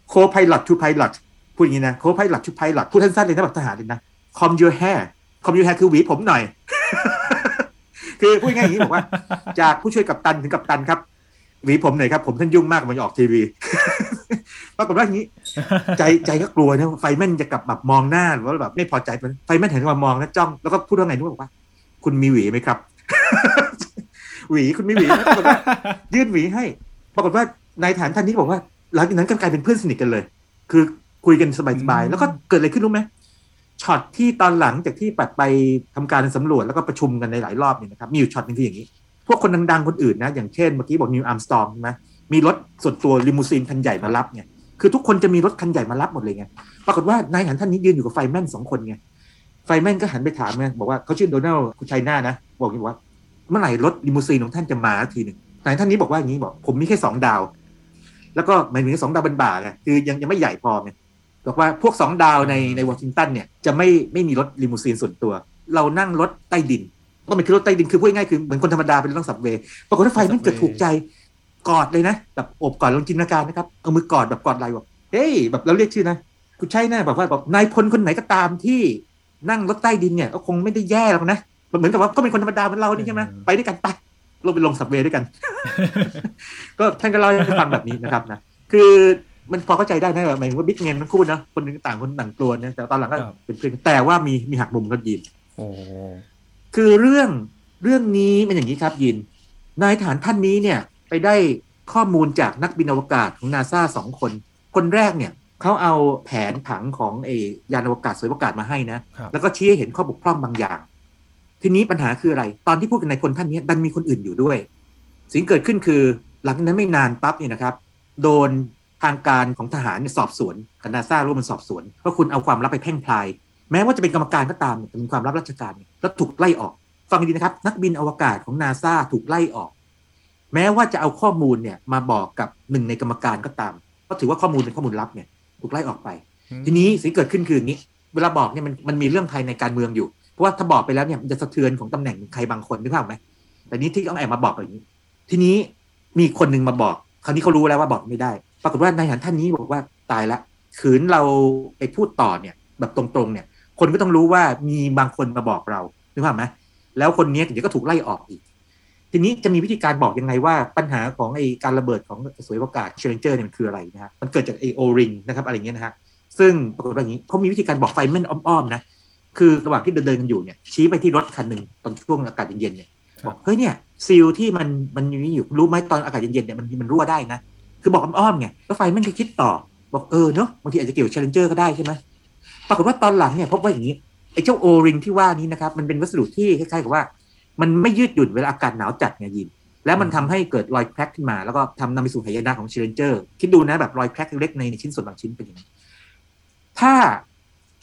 โคไพลอตทูไพลอตพูดอย่างนี้นะโคไพลอตทูไพลอตพูดสั้นๆเลยนะแบบทหารเลยนะ com your hair com your hair คือหวีผมหน่อย คือพูดง่ายๆอย่างนี้บอกว่า จากผู้ช่วยกัปตันถึงกัปตันครับหวีผมหน่อยครับ ผมท่านยุ่งมากมันจะออกทีวี ปรากฏว่าอย่างนี้ ใจใจก็กลัวนะไฟแม่นจะกลับแบบมองหน้าหรือว่าแบบไม่พอใจมันไฟแม่นเห็นมามองแล้วจ้องแล้วก็พูดว่าไงรู้บอกว่า คุณมีหวีไหมครับ หวีคุณมีหวีไหมปรากฏว่ายื่นหวีให้ ปรากฏว่านายทหารท่านนี้บอกว่า หลังจากนั้นก็กลายเป็นเพื่อนสนิทกันเลย คือคุยกันสบายๆแล้วก็เกิดอะไรขึ้นรู้ไหมช็อตที่ตอนหลังจากที่ปัดไปทำการสำรวจแล้วก็ประชุมกันในหลายรอบเนี่ยนะครับมีอยู่ช็อตหนึ่งคืออย่างนี้ พวกคนดังๆคนอื่นนะ อย่างเช่นเมื่อกี้บอกนีลอาร์มสตรองใช่ไหม มีรถส่วนตัวลิมูซีนคันใหญ่มารับเนี่ยคือทุกคนจะมีรถคันใหญ่มารับหมดเลยไงปรากฏว่านายทหารท่านนี้ยืนอยู่กับไฟน์แมนสองคนไงไฟน์แมนก็หันไปถามไงบอกว่าเขาชื่อโดนัลด์คุณชัยนานะบอกอย่างว่าเมื่อไหร่รถลิมูซีนของท่านจะมาทีหนึ่งนายทหารท่านนี้บอกว่าอย่างนี้บอก ผมมีแค่สองดาว แล้วก็หมายถึงสองดาวบนบ่าไงคือยังยังไม่ใหญ่พอไงบอกว่าพวกสองดาวในในวอชิงตันเนี่ยจะไม่ไม่มีรถลิมูซีนส่วนตัว เรานั่งรถใต้ดินก็มันคือรถใต้ดินคือพูดง่ายๆคือเหมือนคนธรรมดาเป็นรถนั่ง subway ปรากฏว่าไฟน์แมนเกิดถูกใจ กอดเลยนะแบบโอบกอดลองจินตนาการนะครับเอามือกอดแบบกอดไหล่บอกเฮ้ยแบบเราเรียกชื่อนะคุณใช่นะแบบว่าแบบนายพลคนไหนก็ตามที่นั่งรถใต้ดินเนี่ยก็คงไม่ได้แย่หรอกนะมันเหมือนกับว่าก็เป็นคนธรรมดาเหมือนเรานี่ใช่ไหมไปด้วยกันไปลงไปลงสับเวย์ด้วยกัน ก็ท่านก็เล่าให้ฟังแบบนี้นะครับนะคือมันพอเข้าใจได้นะหมายถึงว่าบิ๊กเงนทั้งคู่นะคนหนึงต่างคนต่างกลัวนะแต่ตอนหลังก็ครับเป็นเพื่อนกันแต่ว่ามีมีหักมุมครับยินโอ้คือเรื่องเรื่องนี้เป็นอย่างนี้ครับยินนายฐานท่านนี้เนี่ย ไปได้ข้อมูลจากนักบินอวกาศของนาซาสองคน คนแรกเนี่ยเขาเอาแผนผังของเอยานอวกาศสวยอวกาศมาให้นะครับแล้วก็ชี้ให้เห็นข้อบกพร่องบางอย่าง ทีนี้ปัญหาคืออะไร ตอนที่พูดกันในคนท่านนี้ดันมีคนอื่นอยู่ด้วย สิ่งที่เกิดขึ้นคือหลังจากนั้นไม่นานปั๊บเนี่ยนะครับ โดนทางการของทหารเนี่ยสอบสวนกับนาซาร่วมมันสอบสวนว่าคุณเอาความลับไปแพร่งพราย แม้ว่าจะเป็นกรรมการก็ตามเนี่ยแต่เป็นความลับราชการเนี่ยแล้วถูกไล่ออก ฟังดีนะครับ นักบินอวกาศของนาซาถูกไล่ออก แม้ว่าจะเอาข้อมูลเนี่ยมาบอกกับหนึ่งในกรรมการก็ตาม ก็ถือว่าข้อมูลเป็นข้อมูลลับเนี่ยถูกไล่ออกไป ทีนี้สิ่งที่เกิดขึ้นคืออย่างนี้ เวลาบอกเนี่ยมันมันมีเรื่องภายในการเมืองอยู่ เพราะว่าถ้าบอกไปแล้วเนี่ยมันจะสะเทือนของตำแหน่งใครบางคนนึกภาพไหมแต่นี้ที่ต้องแอบมาบอกอย่างนี้ ทีนี้มีคนหนึ่งมาบอก คราวนี้เขารู้แล้วว่าบอกไม่ได้ ปรากฏว่านายทหารท่านนี้บอกว่าตายละขืนเราไปพูดต่อเนี่ย แบบตรงๆเนี่ย คนก็ต้องรู้ว่ามีบางคนมาบอกเรานึกภาพไหมแล้วคนนี้เดี๋ยวก็ถูกไล่ออกอีก ทีนี้จะมีวิธีการบอกยังไงว่าปัญหาของไอการระเบิดกระสวยอวกาศเชลเลนเจอร์เนี่ยมันคืออะไรนะฮะมันเกิดจากไอ O-ring นะครับอะไรเงี้ยนะฮะซึ่งปรากฏว่าอย่างนี้เขามีวิธีการบอกไฟน์แมนอ้อมๆนะคือระหว่างที่เดินเดินกันอยู่เนี่ยชี้ไปที่รถคันหนึ่งตอนช่วงอากาศเย็นๆเนี่ยบอกเฮ้ยเนี่ย seal ที่มันมันอยู่นี่อยู่รู้ไหมตอนอากาศเย็นๆเนี่ยมันมันรั่วได้นะคือบอกอ้อมๆไงแล้วไฟน์แมนก็คิดต่อบอกเออเนาะบางทีอาจจะเกี่ยวเชลเลนเจอร์ก็ได้ใช่ไหมปรากฏว่าตอนหลังเนี่ยพบว่าอย่างนี้ไอ้เจ้า O-ring ที่ว่านี้นะครับมันเป็นวัสดุที่คล้ายๆกับว่า มันไม่ยืดหยุ่นเวลาอากาศหนาวจัดไงยิน แล้วมันทำให้เกิดรอย crack ขึ้นมา แล้วก็ทำนำไปสู่หายนะของชาเลนเจอร์คิดดูนะแบบรอย crack เล็กๆในในชิ้นส่วนบางชิ้นเป็นอย่างนี้ถ้า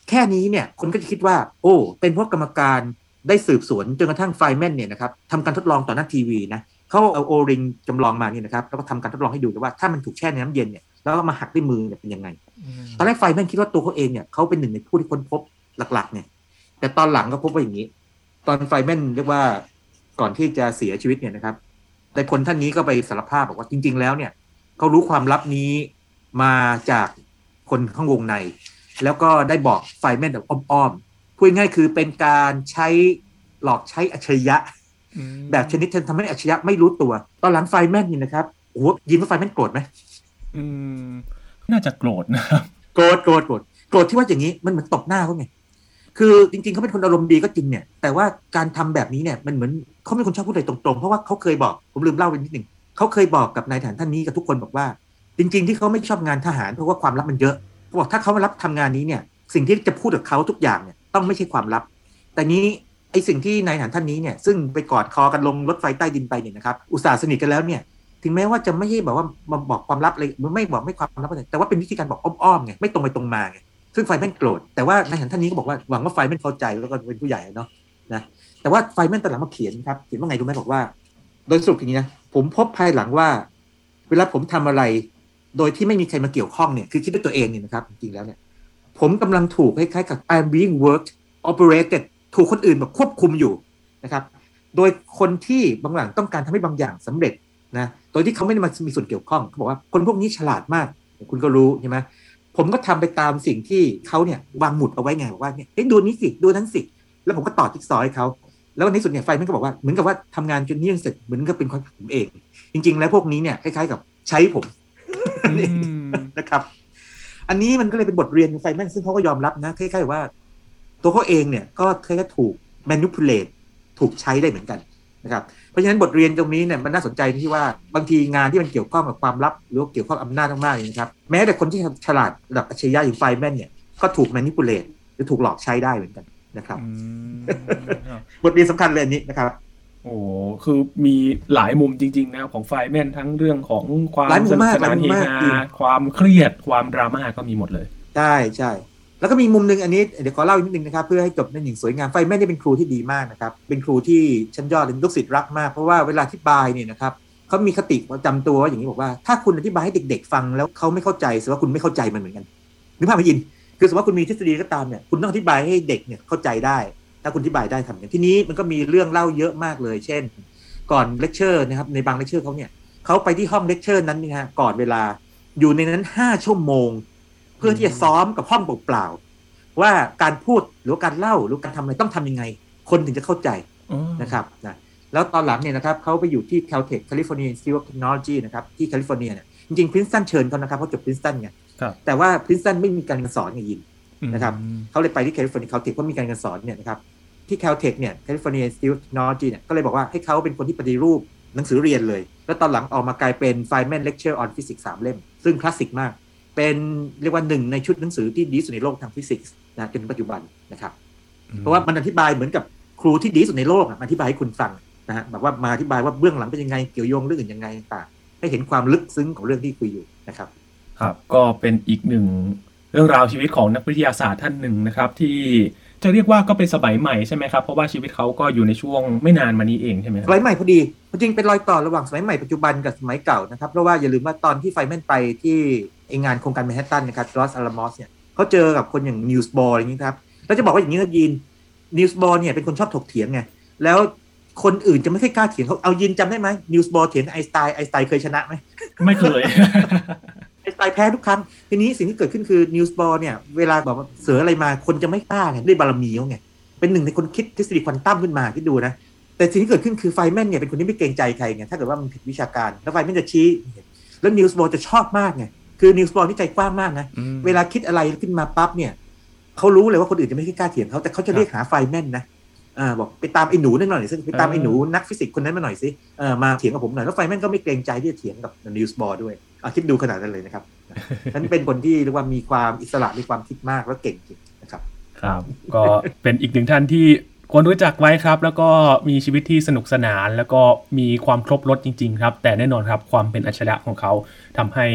แค่นี้เนี่ยคนก็จะคิดว่า โอ้ เป็นเพราะกรรมการได้สืบสวนจนกระทั่งไฟแมนเนี่ยนะครับทำการทดลองต่อหน้าทีวีนะเขาเอา O-ring จำลองมาเนี่ยนะครับแล้วก็ทำการทดลองให้ดูเลยว่าถ้ามันถูกแช่ในน้ำเย็นเนี่ยแล้วก็มาหักด้วยมือเนี่ยเป็นยังไง ตอนแรกไฟแมนคิดว่าตัวเขาเองเนี่ยเขาเป็นหนึ่งในผู้ที่ค้นพบหลักๆเนี่ย แต่ตอนหลังก็พบว่าอย่างนี้ ตอนไฟแมนเรียกว่าก่อนที่จะเสียชีวิตเนี่ยนะครับแต่คนท่านนี้ก็ไปสารภาพบอกว่าจริง ๆ แล้วเนี่ยเขารู้ความลับนี้มาจากคนข้างวงใน แล้วก็ได้บอกไฟแมนแบบอ้อมๆพูดง่ายๆคือเป็นการใช้หลอกใช้อัจฉริยะ แบบชนิดที่ทำให้อัจฉริยะไม่รู้ตัว ตอนหลังไฟแมนนี่นะครับโอ้โหยินว่าไฟแมนโกรธไหมอืม น่าจะโกรธนะครับโกรธโกรธโกรธโกรธที่ว่าอย่างนี้มันเหมือนตบหน้าเขาไง คือจริงๆเขาเป็นคนอารมณ์ดีก็จริงเนี่ย แต่ว่าการทำแบบนี้เนี่ยมันเหมือนเขาเป็นคนชอบพูดอะไรตรงๆ เพราะว่าเขาเคยบอกผมลืมเล่าไปนิดหนึ่งเขาเคยบอกกับนายทหารท่านนี้กับทุกคนบอกว่า จริง ๆ ที่เขาไม่ชอบงานทหารเพราะว่าความลับมันเยอะเขาบอกถ้าเขามารับทำงานนี้เนี่ยสิ่งที่จะพูดกับเขาทุกอย่างเนี่ยต้องไม่ใช่ความลับ แต่นี้ไอสิ่งที่นายทหารท่านนี้เนี่ยซึ่งไปกอดคอกันลงรถไฟใต้ดินไปเนี่ยนะครับอุตส่าห์สนิทกันแล้วเนี่ยถึงแม้ว่าจะไม่ใช่แบบว่ามาบอกความลับอะไรไม่บอกไม่ความลับอะไรแต่ว่าเป็นวิธีการบอกอ้อมๆไงไม่ตรงไปตรงมาไง ซึ่งไฟแม่นโกรธแต่ว่านายหารท่านนี้ก็บอกว่าหวังว่าไฟแม่นเข้าใจแล้วก็เป็นผู้ใหญ่เนาะนะแต่ว่าไฟแม่นตอนหลังมาเขียนครับเขียนว่าไงรู้ไหมบอกว่า โดยสรุปอย่างนี้นะผมพบภายหลังว่า เวลาผมทำอะไร โดยที่ไม่มีใครมาเกี่ยวข้องเนี่ยคือคิดด้วยตัวเองเนี่ยนะครับจริงๆแล้วเนี่ย ผมกำลังถูกคล้ายๆกับ I'm being worked operated ถูกคนอื่นแบบควบคุมอยู่นะครับโดยคนที่บางหลังต้องการทำให้บางอย่างสำเร็จนะ โดยที่เขาไม่ได้มามีส่วนเกี่ยวข้องเขาบอกว่าคนพวกนี้ฉลาดมาก คุณก็รู้ใช่ไหม ผมก็ทำไปตามสิ่งที่เขาเนี่ยวางหมุดเอาไว้ไงบอกว่าเนี่ยเฮ้ยดูนี้สิดูนั้นสิแล้วผมก็ต่อจิ๊กซอว์ให้เขาแล้วในที่สุดเนี่ยไฟมันก็บอกว่าเหมือนกับว่าทำงานจนเนี่ยงเสร็จเหมือนกับเป็นความผิดผมเอง จริง ๆ แล้วพวกนี้เนี่ยคล้ายๆกับใช้ผมนะครับ อันนี้มันก็เลยเป็นบทเรียนของไฟแมนซึ่งเขาก็ยอมรับนะคล้ายๆว่า ตัวเขาเองเนี่ยก็คล้ายๆถูก manipulate ถูกใช้ได้เหมือนกันนะครับ เพราะฉะนั้นบทเรียนตรงนี้เนี่ยมันน่าสนใจที่ว่าบางทีงานที่มันเกี่ยวข้องกับความลับ หรือว่าเกี่ยวข้องกับอำนาจมากๆเลยนะครับแม้แต่คนที่ฉลาดระดับอัจฉริยะอย่างไฟแมนเนี่ยก็ถูก manipulate หรือถูกหลอกใช้ได้เหมือนกันนะครับอืมบทเรียนสำคัญเลยอันนี้นะครับโอ้คือมีหลายมุมจริง ๆ นะครับของไฟแมนทั้งเรื่องของความหลายมุสมนุกมากสนานหลายมุเฮมมากฮาจริงความเครียดความดราม่าก็มีหมดเลยใช่ใช่ แล้วก็มีมุมหนึ่งอันนี้เดี๋ยวขอเล่าอีกนิดนึงนะครับเพื่อให้จบในหนึ่งสวยงามไฟแมนนี่เป็นครูที่ดีมากนะครับเป็นครูที่ชั้นยอดเลยลูกศิษย์รักมาก เพราะว่าเวลาอธิบายเนี่ยนะครับเขามีคติประจำตัวว่าอย่างนี้บอกว่าถ้าคุณอธิบายให้เด็ก ๆ ฟังแล้วเขาไม่เข้าใจแสดงว่าคุณไม่เข้าใจมันเหมือนกันนึกภาพไม่ยิน คือสมมติว่าคุณมีทฤษฎีก็ตามเนี่ยคุณต้องอธิบายให้เด็กเนี่ยเข้าใจได้ ถ้าคุณอธิบายได้ทำอย่างทีนี้มันก็มีเรื่องเล่าเยอะมากเลย เช่น ก่อนเลคเชอร์นะครับในบางเลคเชอร์เขาเนี่ยเขาไปที่ห้องเลคเชอร์นั้นนะฮะก่อนเวลาอยู่ในนั้นห้าชั่วโมง เพื่อที่จะซ้อมกับห้องเปล่าๆว่าการพูดหรือว่าการเล่าหรือการทำอะไรต้องทำยังไง คนถึงจะเข้าใจนะครับนะแล้วตอนหลังเนี่ยนะครับเขาไปอยู่ที่ Caltech California Institute of Technology นะครับที่แคลิฟอร์เนียเนี่ยจริงๆ Princeton เชิญเขานะครับเขาจบ Princeton ไงครับแต่ว่า Princeton ไม่มีการเรียนสอนไงยินนะครับอืมเขาเลยไปที่ California Caltech เพราะมีการเรียนสอนเนี่ยนะครับที่ Caltech เนี่ย California Institute of Technology เนี่ยก็เลยบอกว่าให้เขาเป็นคนที่ปฏิรูปหนังสือเรียนเลย แล้วตอนหลังออกมากลายเป็น Feynman Lecture on Physics สามเล่ม ซึ่งคลาสสิกมาก เป็นเรียกว่าหนึ่งในชุดหนังสือที่ดีที่สุดในโลกทางฟิสิกส์นะจนถึงปัจจุบันนะครับ เพราะว่ามันอธิบายเหมือนกับครูที่ดีที่สุดในโลกอะมาอธิบายให้คุณฟังนะฮะแบบว่ามาอธิบายว่าเบื้องหลังเป็นยังไงเกี่ยวโยงเรื่องอื่นยังไงต่างให้เห็นความลึกซึ้งของเรื่องที่คุยอยู่นะครับ ครับ ก็เป็นอีกหนึ่งเรื่องราวชีวิตของนักวิทยาศาสตร์ท่านหนึ่งนะครับ ที่จะเรียกว่าก็เป็นสมัยใหม่ใช่ไหมครับเพราะว่าชีวิตเขาก็อยู่ในช่วงไม่นานมานี้เองใช่ไหมคสรับมัยใหม่พอดีจริงๆเป็นรอยต่อระหว่างสมัยใหม่ปัจจุบันกับสมัยเก่านะครับเพราะว่าอย่าลืมว่าตอนที่ไฟแมนไปที่ ไองานโครงการแมนฮัตตันนะครับลอสอาลามอสเนี่ยเขาเจอกับคนอย่างนีลส์บอร์อย่างนี้ครับแล้วจะบอกว่าอย่างนี้นะยินนีลส์บอร์เนี่ยเป็นคนชอบถกเถียงไงแล้วคนอื่นจะไม่ค่อยกล้าเถียงเขาเอายินจำได้ไหมนีลส์บอร์เถียงไอน์สไตน์ไอน์สไตน์เคยชนะไหมไม่เคยไอน์สไตน์แพ้ทุกครั้ง ทีนี้สิ่งที่เกิดขึ้นคือนีลส์บอร์เนี่ยเวลาบอกว่าเสืออะไรมาคนจะไม่กล้าไงด้วยบารมีเขาไงเป็นหนึ่งในคนคิดทฤษฎีควอนตัมขึ้นมาที่ดูนะแต่สิ่งที่เกิดขึ้นคือไฟแมนเนี่ยเป็นคนที่ไม่เกรงใจใครไงถ้าเกิดว่ามันผิดวิชาการแล้วไฟแมนจะชี้แล้วนีลส์บอร์จะชอบมากไง คือนีลส์บอร์ที่ใจกว้างมากนะ เวลาคิดอะไรขึ้นมาปั๊บเนี่ยเขารู้เลยว่าคนอื่นจะไม่กล้าเถียงเขาแต่เขาจะเรียกหาไฟแมนนะอ่าบอกไปตามไอ้หนูนั่นหน่อยสิไปตามไอ้หนูนักฟิสิกส์คนนั้นมาหน่อยสิเออมาเถียงกับผมหน่อยแล้วไฟแมนก็ไม่เกรงใจที่จะเถียงกับนีลส์บอร์ด้วยอะคิดดูขนาดนั้นเลยนะครับฉันเป็นคนที่เรียกว่ามีความอิสระมีความคิดมากแล้วเก่งจริงนะครับครับ ก็เป็นอีกหนึ่งท่านที่ควรรู้จักไว้ครับ แล้วก็มีชีวิตที่สนุกสนาน แล้วก็มีความครบรถจริง ๆ ครับ แต่แน่นอนครับความเป็นอัจฉริยะของเขาทำให้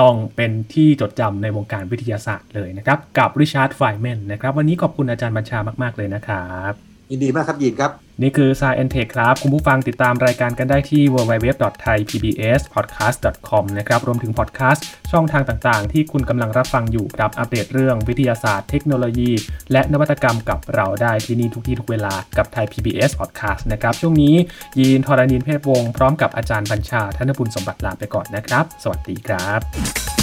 ต้องเป็นที่จดจำในวงการวิทยาศาสตร์เลยนะครับ กับริชาร์ดไฟแมนนะครับ วันนี้ขอบคุณอาจารย์บัญชามาก ๆ เลยนะครับ ยินดีมากครับยินครับ นี่คือ Science Tech ครับ คุณผู้ฟังติดตามรายการกันได้ที่ www.thaipbspodcast.com นะครับ รวมถึงพอดแคสต์ช่องทางต่างๆ ที่คุณกำลังรับฟังอยู่ครับ อัปเดตเรื่องวิทยาศาสตร์เทคโนโลยี และนวัตกรรมกับเราได้ที่นี่ทุกที่ทุกเวลากับไทย PBS Podcast นะครับ ช่วงนี้ยีนทรณินเพศวงศ์พร้อมกับอาจารย์บัญชาธนบุญสมบัติลาไปก่อนนะครับ สวัสดีครับ